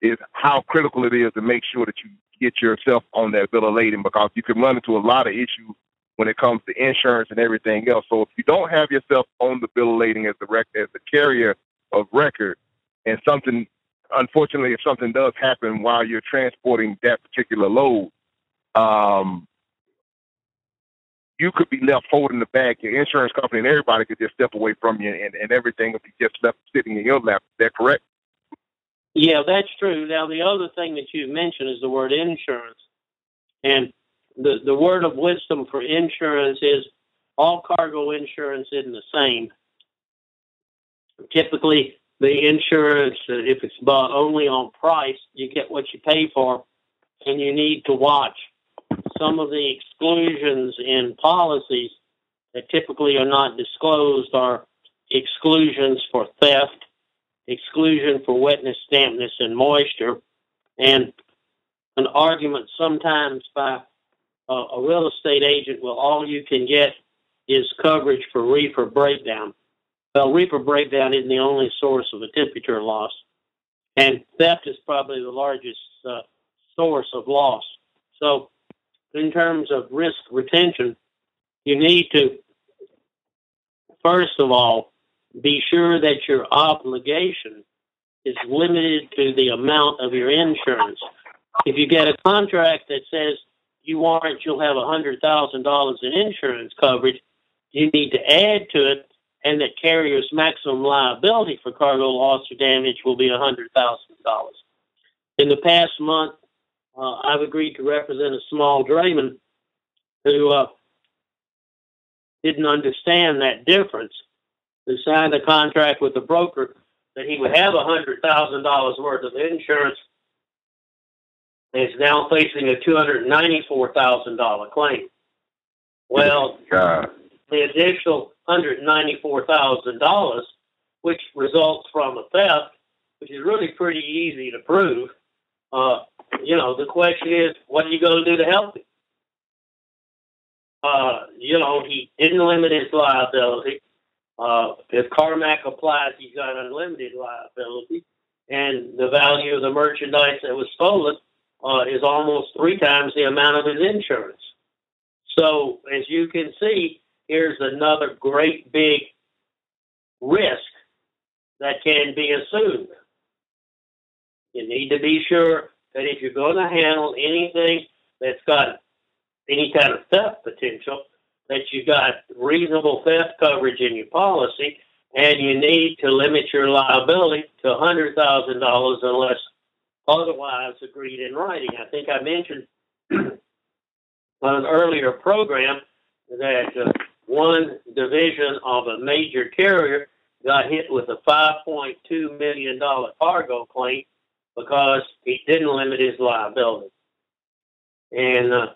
is how critical it is to make sure that you get yourself on that bill of lading because you can run into a lot of issues when it comes to insurance and everything else. So if you don't have yourself on the bill of lading as the rec- as the carrier of record, and something, unfortunately, if something does happen while you're transporting that particular load, um, you could be left holding the bag. Your insurance company and everybody could just step away from you, and, and everything would be just left sitting in your lap. Is that correct? Yeah, that's true. Now, the other thing that you mentioned is the word insurance. And the, the word of wisdom for insurance is all cargo insurance isn't the same. Typically, the insurance, uh, if it's bought only on price, you get what you pay for, and you need to watch some of the exclusions in policies that typically are not disclosed are exclusions for theft, exclusion for wetness, dampness, and moisture, and an argument sometimes by a, a real estate agent well all you can get is coverage for reefer breakdown. Well, reefer breakdown isn't the only source of a temperature loss, and theft is probably the largest uh, source of loss. So, in terms of risk retention, you need to, first of all, be sure that your obligation is limited to the amount of your insurance. If you get a contract that says you warrant you'll have $100,000 in insurance coverage, you need to add to it, and that carrier's maximum liability for cargo loss or damage will be $100,000. In the past month, uh, I've agreed to represent a small drayman who uh, didn't understand that difference, who signed a contract with the broker that he would have $100,000 worth of insurance and is now facing a $294,000 claim. Well, God. the additional $194,000, which results from a theft, which is really pretty easy to prove, uh, you know, the question is, what are you going to do to help him? Uh, you know, he didn't limit his liability. Uh, if Carmack applies, he's got unlimited liability, and the value of the merchandise that was stolen uh, is almost three times the amount of his insurance. So, as you can see, here's another great big risk that can be assumed. You need to be sure that if you're going to handle anything that's got any kind of theft potential, that you got reasonable theft coverage in your policy, and you need to limit your liability to $100,000 unless otherwise agreed in writing. I think I mentioned <clears throat> on an earlier program that uh, one division of a major carrier got hit with a $5.2 million cargo claim because he didn't limit his liability. And uh,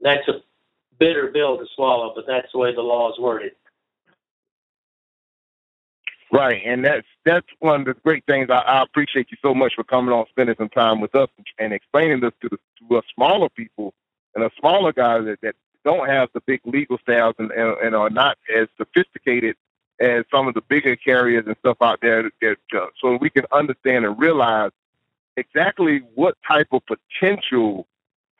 that's a bitter pill to swallow, but that's the way the law is worded. Right, and that's that's one of the great things. I, I appreciate you so much for coming on, spending some time with us, and explaining this to the to us smaller people and the smaller guys that, that don't have the big legal styles and, and, and are not as sophisticated as some of the bigger carriers and stuff out there. That, so we can understand and realize exactly what type of potential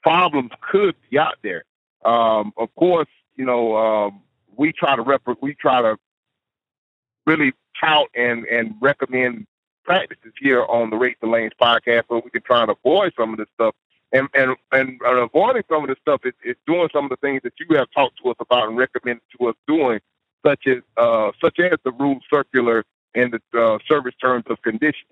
problems could be out there. Um, of course, you know um, we try to rep- we try to really tout and and recommend practices here on the Rates and Lanes podcast, so we can try and avoid some of this stuff. And and and, avoiding some of this stuff is, is doing some of the things that you have talked to us about and recommended to us doing, such as uh, such as the rule circular and the uh, service terms of condition.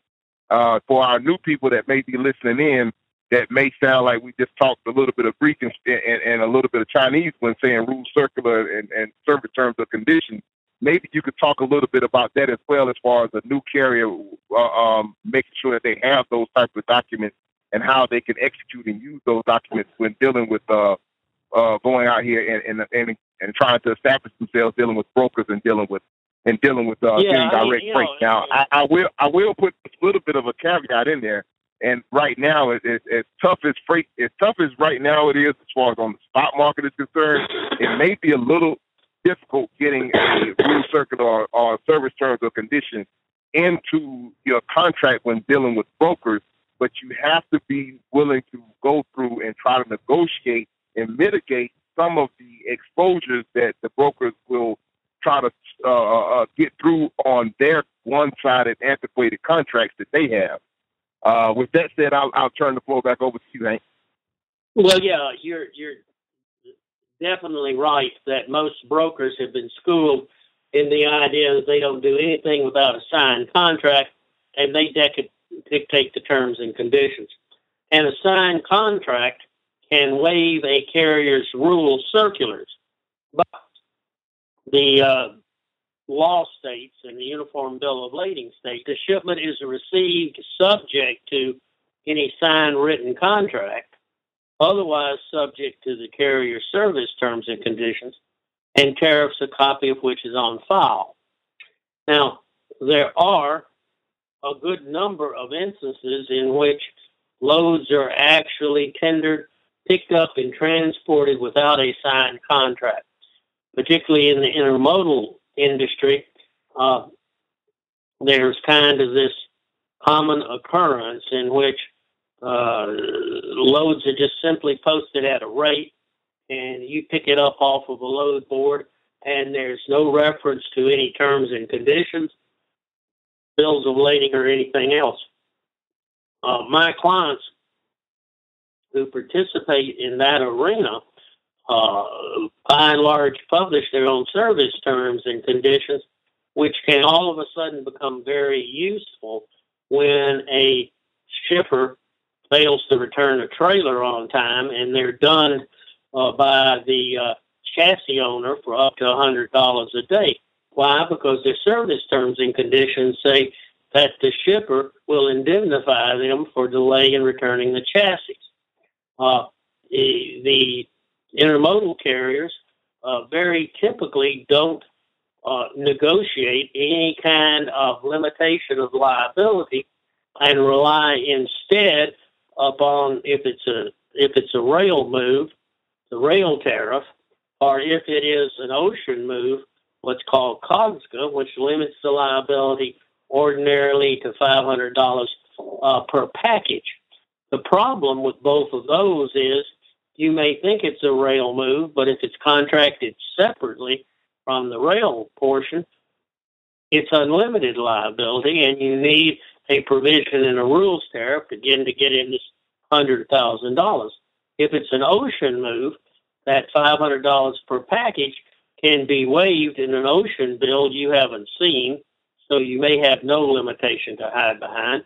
Uh, for our new people that may be listening in, that may sound like we just talked a little bit of Greek and, and, and a little bit of Chinese when saying rule circular and, and service terms of condition maybe you could talk a little bit about that as well as far as a new carrier uh, um, making sure that they have those types of documents and how they can execute and use those documents when dealing with uh, uh, going out here and, and and and trying to establish themselves dealing with brokers and dealing with and dealing with uh, yeah, getting direct I, freight. Know, now, I, I will I will put a little bit of a caveat in there. And right now, it, it, as tough as freight, as tough as right now it is, as far as on the stock market is concerned, it may be a little difficult getting a rule circular or, or service terms or conditions into your contract when dealing with brokers, but you have to be willing to go through and try to negotiate and mitigate some of the exposures that the brokers will try to uh, uh, uh get through on their one-sided, antiquated contracts that they have. Uh, with that said, I'll, I'll turn the floor back over to you, Hank. Well, yeah, you're you're definitely right that most brokers have been schooled in the idea that they don't do anything without a signed contract and they dec- dictate the terms and conditions. And a signed contract can waive a carrier's rule circulars. But the uh, law states and the Uniform Bill of Lading states the shipment is received subject to any signed written contract otherwise subject to the carrier service terms and conditions, and tariffs, a copy of which is on file. Now, there are a good number of instances in which loads are actually tendered, picked up, and transported without a signed contract, particularly in the intermodal industry. Uh, there's kind of this common occurrence in which uh, loads are just simply posted at a rate, and you pick it up off of a load board, and there's no reference to any terms and conditions, bills of lading, or anything else. Uh, my clients who participate in that arena, uh, by and large, publish their own service terms and conditions, which can all of a sudden become very useful when a shipper fails to return a trailer on time and they're done uh, by the uh, chassis owner for up to $100 a day. Why? Because their service terms and conditions say that the shipper will indemnify them for delay in returning the chassis. Uh, the, the, intermodal carriers uh, very typically don't uh, negotiate any kind of limitation of liability and rely instead upon if it's a if it's a rail move, the rail tariff, or if it is an ocean move, what's called COGSA, which limits the liability ordinarily to $500 uh, per package. The problem with both of those is you may think it's a rail move, but if it's contracted separately from the rail portion, it's unlimited liability, and you need a provision in a rules tariff again to get in this hundred thousand dollars. If it's an ocean move, that five hundred dollars per package can be waived in an ocean bill you haven't seen, so you may have no limitation to hide behind.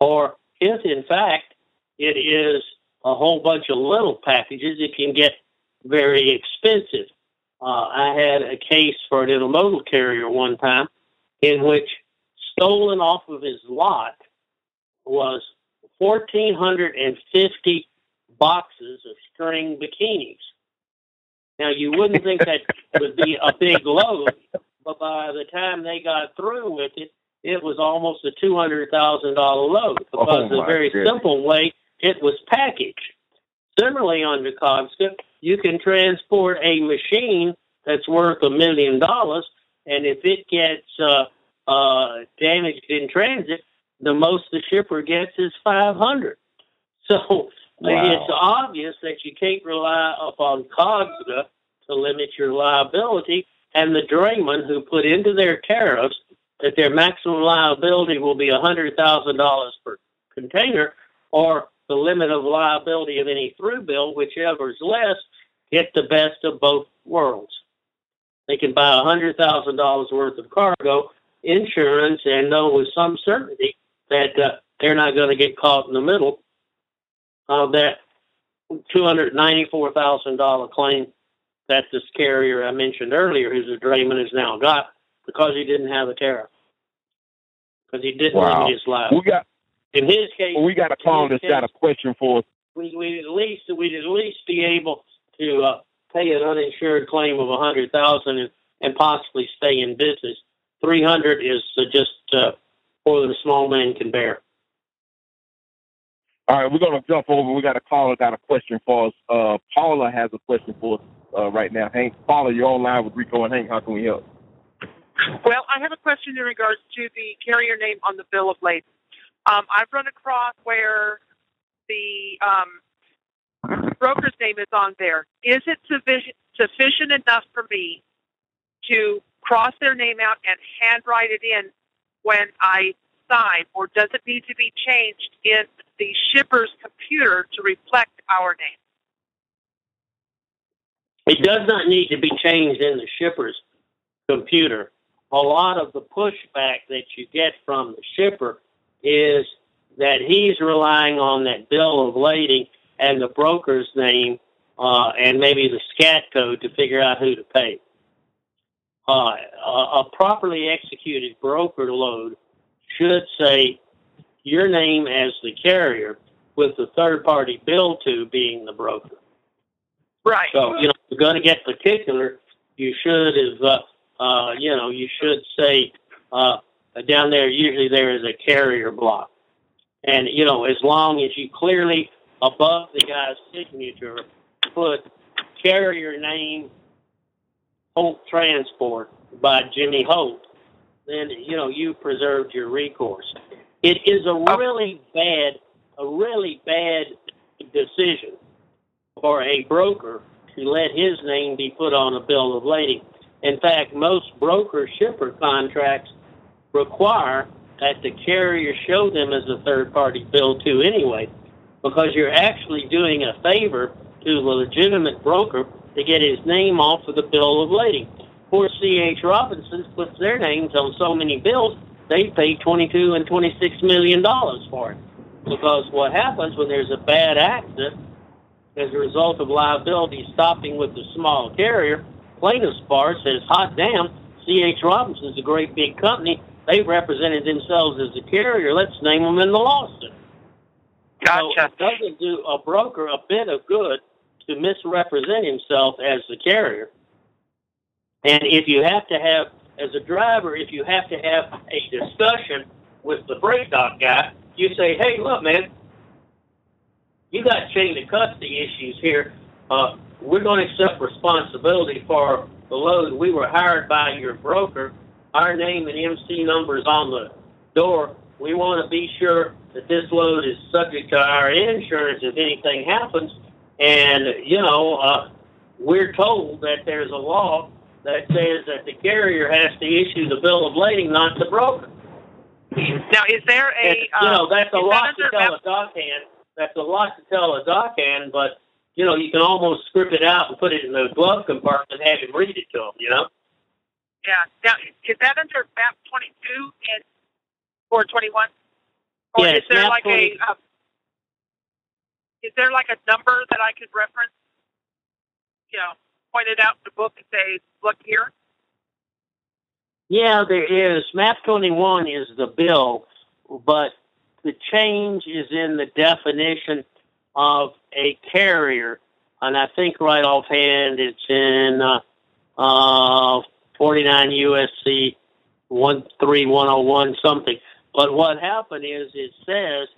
Or if in fact it is a whole bunch of little packages, it can get very expensive. Uh, I had a case for an intermodal carrier one time in which stolen off of his lot was 1,450 boxes of string bikinis. Now, you wouldn't think that <laughs> would be a big load, but by the time they got through with it, it was almost a $200,000 load because Oh, the very goodness. simple way it was packaged. Similarly, under COGSA, you can transport a machine that's worth a million dollars, and if it gets uh, uh, damaged in transit, the most the shipper gets is 500 So Wow. it's obvious that you can't rely upon COGSA to limit your liability, and the draymen who put into their tariffs that their maximum liability will be $100,000 per container, or the limit of liability of any through bill, whichever is less, get the best of both worlds. They can buy $100,000 worth of cargo insurance and know with some certainty that uh, they're not going to get caught in the middle of that $294,000 claim that this carrier I mentioned earlier, who's a drayman, has now got because he didn't have a tariff. Because he didn't Wow. limit his life. We got In his case, we got a call that's got a question for us. we we at least we'd at least be able to uh, pay an uninsured claim of a hundred thousand and, and possibly stay in business. Three hundred is uh, just uh, more than a small man can bear. All right, we're gonna jump over. We got a caller that got a question for us. Uh, Paula has a question for us uh, right now. Hank, Paula, you're online with Rico and Hank. How can we help? Well, I have a question in regards to the carrier name on the bill of lading. Um, I've run across where the um, broker's name is on there. Is it sufficient, sufficient enough for me to cross their name out and handwrite it in when I sign, or does it need to be changed in the shipper's computer to reflect our name? It does not need to be changed in the shipper's computer. A lot of the pushback that you get from the shipper is that he's relying on that bill of lading and the broker's name uh, and maybe the SCAC code to figure out who to pay. Uh, a, a properly executed broker load should say your name as the carrier with the third party bill to being the broker. Right. So, you know, if you're going to get particular, you should have, uh, uh, you know, you should say uh, Uh, down there, usually there is a carrier block. And, you know, as long as you clearly above the guy's signature put carrier name Holt Transport by Jimmy Holt, then, you know, you preserved your recourse. It is a really bad, a really bad decision for a broker to let his name be put on a bill of lading. In fact, most broker shipper contracts require that the carrier show them as a third party bill to anyway, because you're actually doing a favor to the legitimate broker to get his name off of the bill of lading. Poor C.H. Robinson puts their names on so many bills, they pay 22 and 26 million dollars for it. Because what happens when there's a bad accident as a result of liability stopping with the small carrier, plaintiff's bar says, hot damn, C.H. Robinson's a great big company. They represented themselves as a carrier. Let's name them in the lawsuit. Gotcha. So it doesn't do a broker a bit of good to misrepresent himself as the carrier. And if you have to have, as a driver, if you have to have a discussion with the freight dock guy, you say, hey, look, man, you got chain of custody issues here. Uh, we're going to accept responsibility for the load. We were hired by your broker. Our name and MC numbers on the door. We want to be sure that this load is subject to our insurance if anything happens. And, you know, uh, we're told that there's a law that says that the carrier has to issue the bill of lading, not the broker. Now, is there a And, you know, um, that's a lot that to tell map- a dockhand. That's a lot to tell a dockhand, but you know, you can almost script it out and put it in the glove compartment and have him read it to him. You know? Yeah. Now, is that under map 22 and or 21? Or Yeah, is there like 20 a uh, is there like a number that I could reference? You know, point it out in the book and say, "Look here." Yeah, there is. MAP 21 is the bill, but the change is in the definition of a carrier. And I think right offhand it's in uh, uh, 49 USC 13101 something. But what happened is it says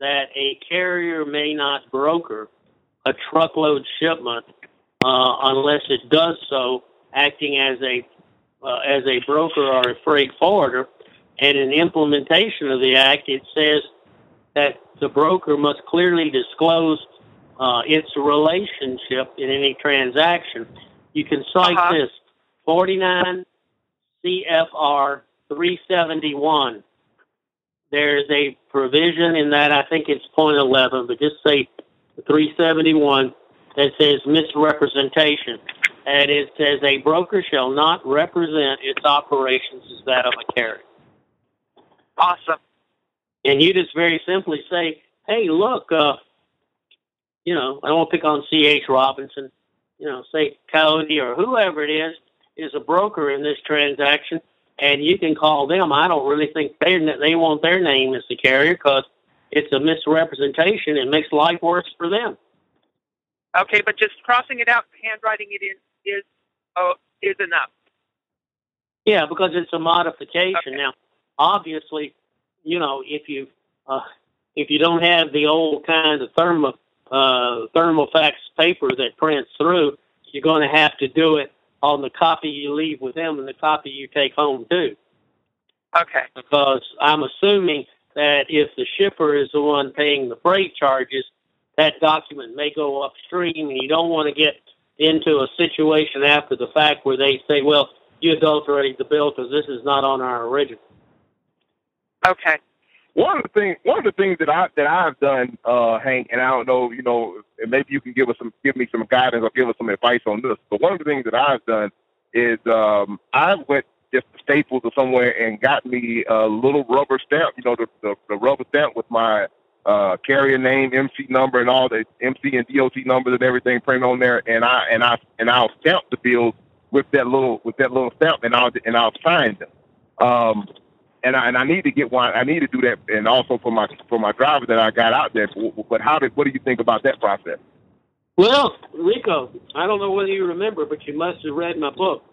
that a carrier may not broker a truckload shipment uh, unless it does so acting as a uh, as a broker or a freight forwarder. And in implementation of the act, it says that the broker must clearly disclose uh, its relationship in any transaction. You can cite Uh-huh. this 49 CFR 371. There's a provision in that, I think it's point 11, but just say 371 that says misrepresentation. And it says a broker shall not represent its operations as that of a carrier. Awesome. And you just very simply say, hey, look, uh, you know, I don't want to pick on C.H. Robinson. You know, say Coyote or whoever it is is a broker in this transaction, and you can call them. I don't really think they they want their name as the carrier because it's a misrepresentation. It makes life worse for them. Okay, but just crossing it out, handwriting it in is oh is enough. Yeah, because it's a modification. Okay. Now, obviously, you know, if you uh, if you don't have the old kind of thermo uh, thermofax paper that prints through, you're going to have to do it on the copy you leave with them and the copy you take home too. Okay. Because I'm assuming that if the shipper is the one paying the freight charges, that document may go upstream, and you don't want to get into a situation after the fact where they say, "Well, you adulterated the bill because this is not on our original." Okay. One of the things, one of the things that I that I've done, uh, Hank, and I don't know, you know, and maybe you can give us some, give me some guidance or give us some advice on this. But one of the things that I've done is um, I went just to Staples or somewhere and got me a little rubber stamp, you know, the the, the rubber stamp with my uh, carrier name, MC number, and all the MC and DOT numbers and everything printed on there, and I and I and I'll stamp the bills with that little with that little stamp, and I'll and I'll sign them. Um, and I, and I need to get one. I need to do that, and also for my for my driver that I got out there. But how did what do you think about that process? Well, Rico, I don't know whether you remember, but you must have read my book.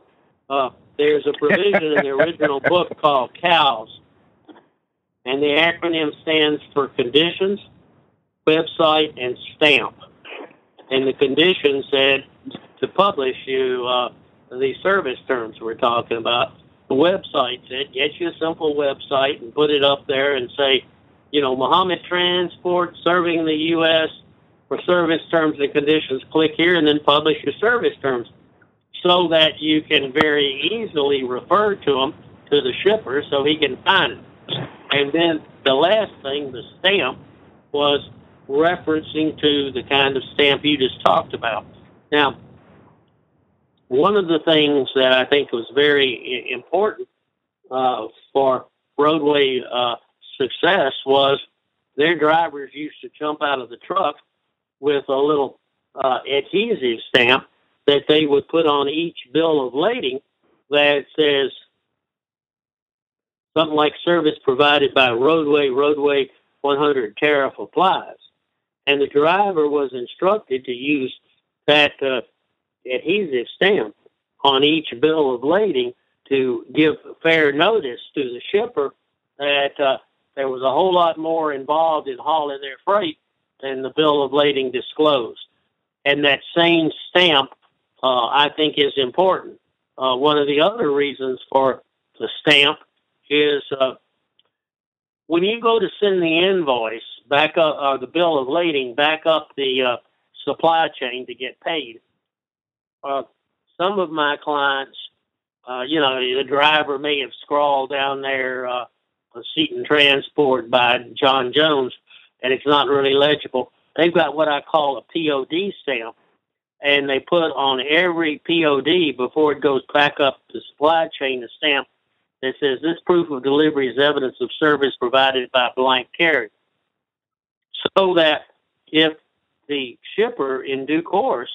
Uh, there's a provision in the original <laughs> book called COWS, and the acronym stands for Conditions, Website, and Stamp. And the condition said to publish you uh, the service terms we're talking about. The website said get you a simple website and put it up there and say, you know, Muhammad Transport serving the U.S. for service terms and conditions, click here and then publish your service terms so that you can very easily refer to them to the shipper so he can find it. And then the last thing, the stamp, was referencing to the kind of stamp you just talked about. Now, one of the things that I think was very important uh, for Roadway uh, success was their drivers used to jump out of the truck with a little uh, adhesive stamp that they would put on each bill of lading that says something like service provided by Roadway, Roadway 100 tariff applies. And the driver was instructed to use that uh, adhesive stamp on each bill of lading to give fair notice to the shipper that uh, there was a whole lot more involved in hauling their freight than the bill of lading disclosed. And that same stamp, uh, I think, is important. Uh, one of the other reasons for the stamp is uh, when you go to send the invoice back up, or the bill of lading back up the uh, supply chain to get paid. Uh, some of my clients, uh, you know, the driver may have scrawled down there uh, a seat and transport by John Jones, and it's not really legible. They've got what I call a POD stamp, and they put on every POD before it goes back up the supply chain a stamp that says this proof of delivery is evidence of service provided by blank carrier. So that if the shipper in due course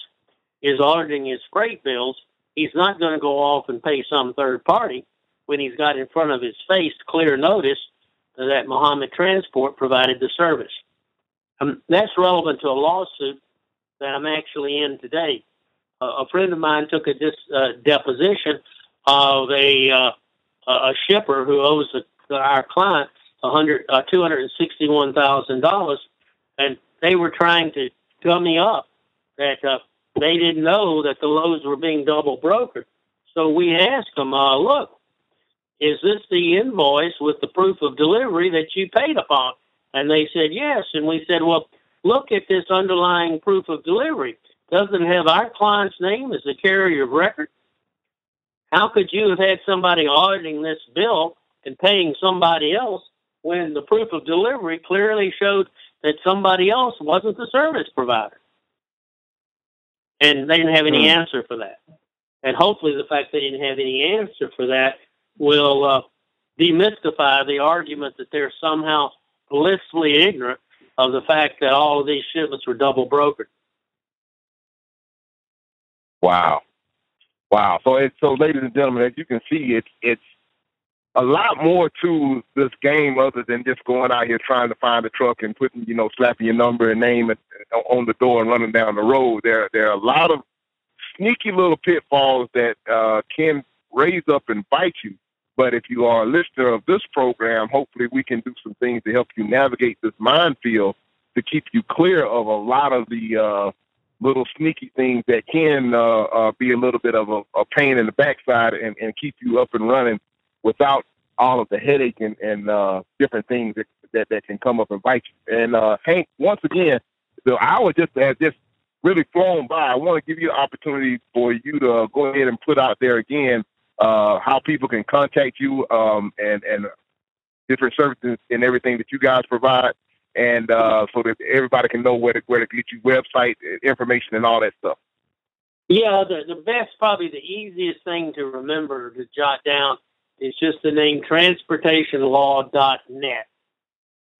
is auditing his freight bills, he's not going to go off and pay some third party when he's got in front of his face clear notice that Muhammad Transport provided the service. Um, that's relevant to a lawsuit that I'm actually in today. Uh, a friend of mine took a dis, uh, deposition of a uh, a shipper who owes our client uh, two hundred and sixty one thousand dollars, and they were trying to dummy up that uh, they didn't know that the loads were being double brokered. So we asked them, uh, look, is this the invoice with the proof of delivery that you paid upon? And they said yes. And we said, well, look at this underlying proof of delivery. Doesn't have our client's name as the carrier of record. How could you have had somebody auditing this bill and paying somebody else when the proof of delivery clearly showed that somebody else wasn't the service provider? And they didn't have any mm. answer for that. And hopefully, the fact they didn't have any answer for that will uh, demystify the argument that they're somehow blissfully ignorant of the fact that all of these shipments were double brokered. Wow. Wow. So, it, so ladies and gentlemen, as you can see, it's it's a lot more to this game other than just going out here trying to find a truck and putting, you know, slapping your number and name on the door and running down the road. There, there are a lot of sneaky little pitfalls that uh, can raise up and bite you. But if you are a listener of this program, hopefully we can do some things to help you navigate this minefield to keep you clear of a lot of the uh, little sneaky things that can uh, uh, be a little bit of a, a pain in the backside and, and keep you up and running without all of the headache and, and uh, different things that, that, that can come up and bite you. And uh, Hank, once again, the hour just has just really flown by. I want to give you an opportunity for you to go ahead and put out there again uh, how people can contact you um, and and different services and everything that you guys provide and uh, so that everybody can know where to where to get you website information and all that stuff. Yeah, the the best, probably the easiest thing to remember to jot down is just the name transportationlaw.net.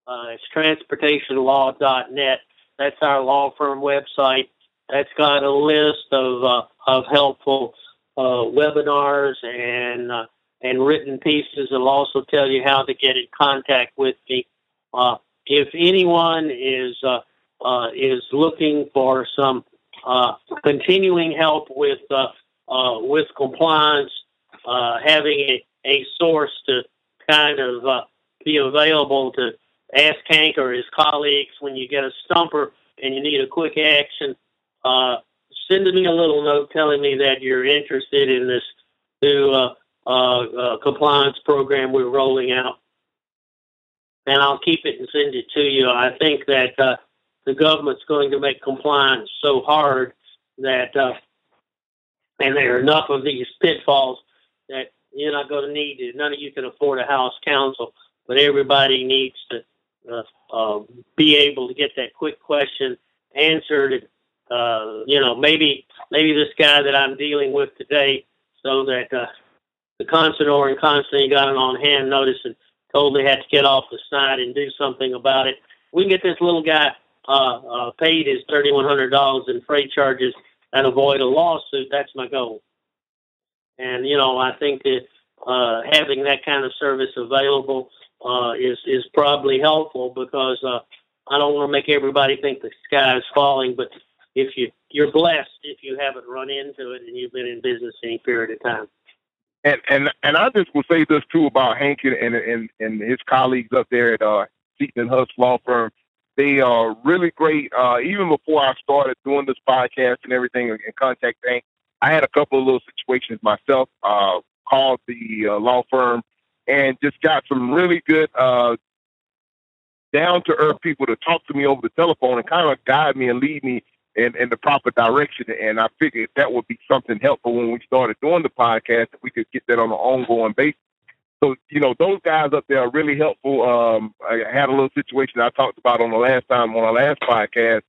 Uh, it's transportationlaw.net. That's our law firm website. That's got a list of uh, of helpful uh, webinars and uh, and written pieces. It'll also tell you how to get in contact with me. Uh, if anyone is uh, uh, is looking for some continuing help with with compliance, having a, a source to kind of uh, be available to ask Hank or his colleagues when you get a stumper and you need a quick action. Uh, send me a little note telling me that you're interested in this new uh, uh, uh, compliance program we're rolling out and I'll keep it and send it to you. I think that uh, the government's going to make compliance so hard that, uh, and there are enough of these pitfalls that you're not going to need it. None of you can afford a house counsel, but everybody needs to uh, uh, be able to get that quick question answered. Uh, you know, maybe maybe this guy that I'm dealing with today, so that uh, the consular and constantly got it on hand notice and told they had to get off the side and do something about it. We can get this little guy uh, uh, paid his thirty one hundred dollars in freight charges and avoid a lawsuit. That's my goal. And you know, I think that uh, having that kind of service available uh, is is probably helpful because uh, I don't want to make everybody think the sky is falling, but if you you're blessed if you haven't run into it and you've been in business any period of time. And and and I just will say this too about Hank and and and his colleagues up there at uh, Seaton and Husk Law Firm. They are really great. Uh, even before I started doing this podcast and everything and contact Hank, I had a couple of little situations myself. Uh, called the uh, law firm and just got some really good uh, down to earth people to talk to me over the telephone and kind of guide me and lead me in, in the proper direction. And I figured that would be something helpful when we started doing the podcast, that we could get that on an ongoing basis. So, you know, those guys up there are really helpful. Um, I had a little situation I talked about on the last time on our last podcast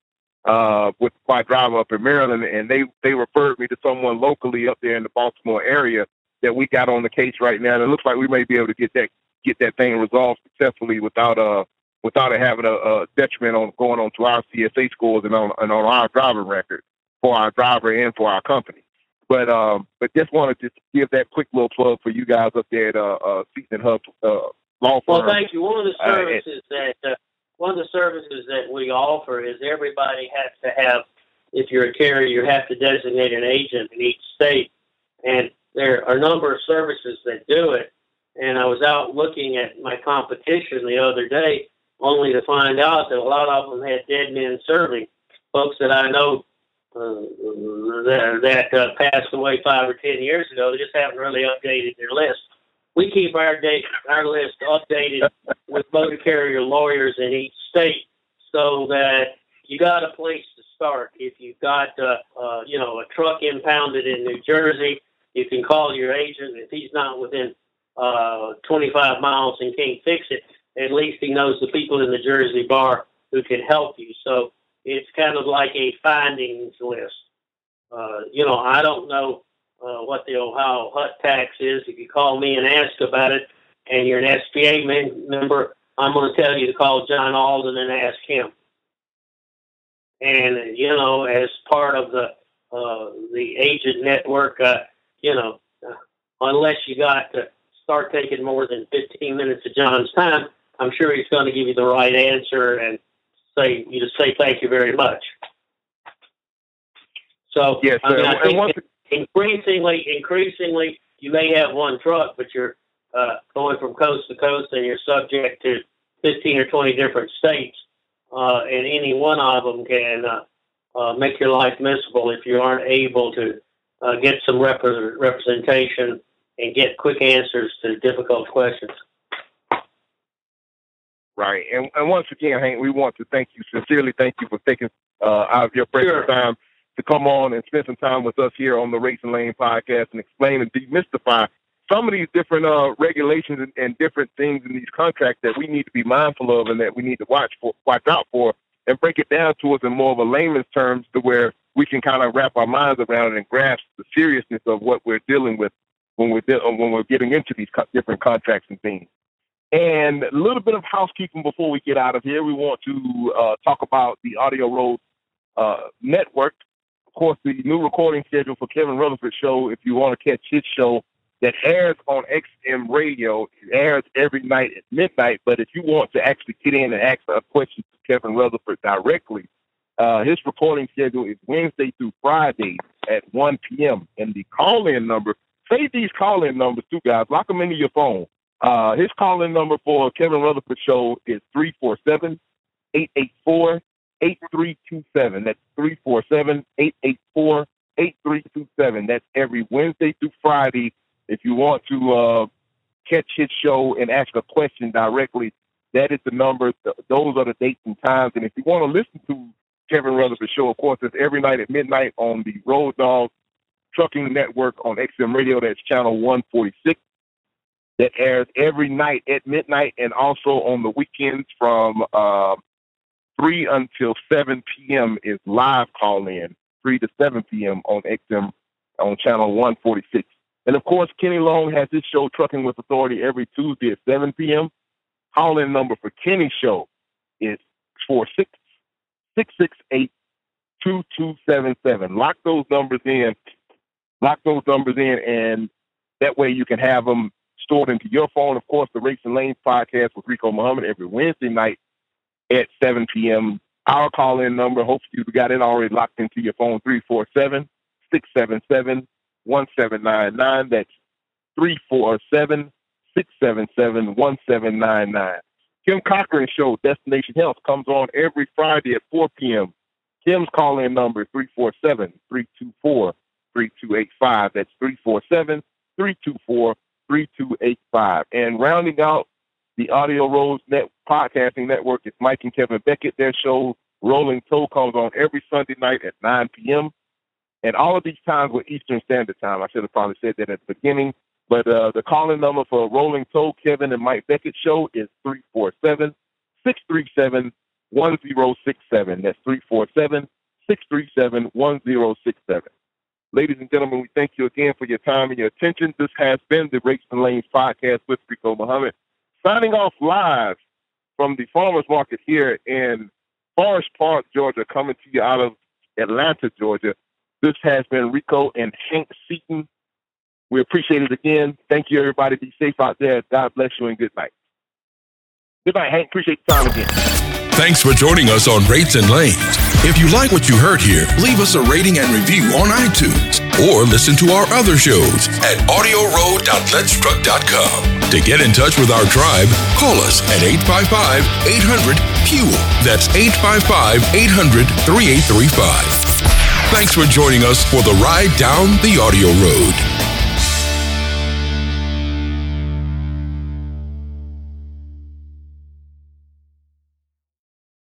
uh, with my driver up in Maryland, and they, they referred me to someone locally up there in the Baltimore area that we got on the case right now. And it looks like we may be able to get that get that thing resolved successfully without uh without it having a, a detriment on going on to our CSA scores and on and on our driving record for our driver and for our company. But um, but just wanted to give that quick little plug for you guys up there at uh, uh Seaton Hub uh, Law Firm. Well, thank you. One of the services uh, and, that uh, one of the services that we offer is everybody has to have. If you're a carrier, you have to designate an agent in each state, and there are a number of services that do it. And I was out looking at my competition the other day, only to find out that a lot of them had dead men serving. Folks that I know uh, that, that uh, passed away five or ten years ago, they just haven't really updated their list. We keep our date, our list updated with motor carrier lawyers in each state, so that you got a place to start. If you've got, uh, uh, you know, a truck impounded in New Jersey, you can call your agent if he's not within uh, 25 miles and can't fix it. At least he knows the people in the Jersey bar who can help you. So it's kind of like a findings list. Uh, you know, I don't know uh, what the Ohio hut tax is. If you call me and ask about it, and you're an SBA member, I'm going to tell you to call John Alden and ask him. And you know, as part of the uh, the agent network, uh, you know, uh, unless you got to start taking more than 15 minutes of John's time, I'm sure he's going to give you the right answer and say you just say thank you very much. So yes, I, mean, I think increasingly, increasingly, you may have one truck, but you're uh, going from coast to coast, and you're subject to 15 or 20 different states, uh, and any one of them can uh, uh, make your life miserable if you aren't able to uh, get some rep- representation and get quick answers to difficult questions. Right, and, and once again, Hank, we want to thank you sincerely. Thank you for taking uh, out of your precious sure. time to come on and spend some time with us here on the Rates and Lanes podcast and explain and demystify some of these different uh, regulations and, and, different things in these contracts that we need to be mindful of and that we need to watch for, watch out for, and break it down to us in more of a layman's terms to where we can kind of wrap our minds around it and grasp the seriousness of what we're dealing with when we're de- when we're getting into these co- different contracts and things. And a little bit of housekeeping before we get out of here. We want to uh, talk about the Audio Road uh, Network. Course, the new recording schedule for Kevin Rutherford show. If you want to catch his show that airs on XM Radio, it airs every night at midnight. But if you want to actually get in and ask a question to Kevin Rutherford directly, uh, his recording schedule is Wednesday through Friday at 1 p.m. And the call-in number, save these call-in numbers too, guys. Lock them into your phone. Uh, his call-in number for Kevin Rutherford Show is 347-884-8327. That's 347-884-8327. That's every Wednesday through Friday. If you want to uh, catch his show and ask a question directly, that is the number. Those are the dates and times. And if you want to listen to Kevin Rutherford Show. Of course, it's every night at midnight on the Road Dog Trucking Network on XM Radio. That's channel 146. That airs every night at midnight and also on the weekends from uh, 3 until 7 p.m. is live call in, 3 to 7 p.m. on XM on channel 146. And of course, Kenny Long has his show Trucking with Authority every Tuesday at 7 p.m. Call in number for Kenny's show is 46 668 2277. Lock those numbers in. Lock those numbers in, and that way you can have them stored into your phone. Of course, the Rates and Lanes podcast with Rico Muhammad every Wednesday night at 7 p.m. Our call in number, hopefully you got it already locked into your phone 347 677 1799. That's 347 677 1799. Kim Cochran Show, Destination Health, comes on every Friday at 4 p.m. Kim's call in number is 347 324 3285. That's 347 324 3285. And rounding out the Audio Roads Net Podcasting Network It's Mike and Kevin Beckett. Their show, Rolling Toe, comes on every Sunday night at 9 p.m. And all of these times were Eastern Standard Time. I should have probably said that at the beginning. But uh, the calling number for Rolling Toe, Kevin and Mike Beckett show is 347 637 1067. That's 347 637 1067. Ladies and gentlemen, we thank you again for your time and your attention. This has been the Rates and Lanes podcast with Rico Muhammad. Signing off live from the farmers market here in Forest Park, Georgia, coming to you out of Atlanta, Georgia. This has been Rico and Hank Seaton. We appreciate it again. Thank you, everybody. Be safe out there. God bless you and good night. Good night, Hank. Appreciate the time again. Thanks for joining us on Rates and Lanes. If you like what you heard here, leave us a rating and review on iTunes or listen to our other shows at audioroad.letstruck.com. To get in touch with our tribe, call us at 855 800 FUEL. That's 855 800 3835. Thanks for joining us for the ride down the audio road.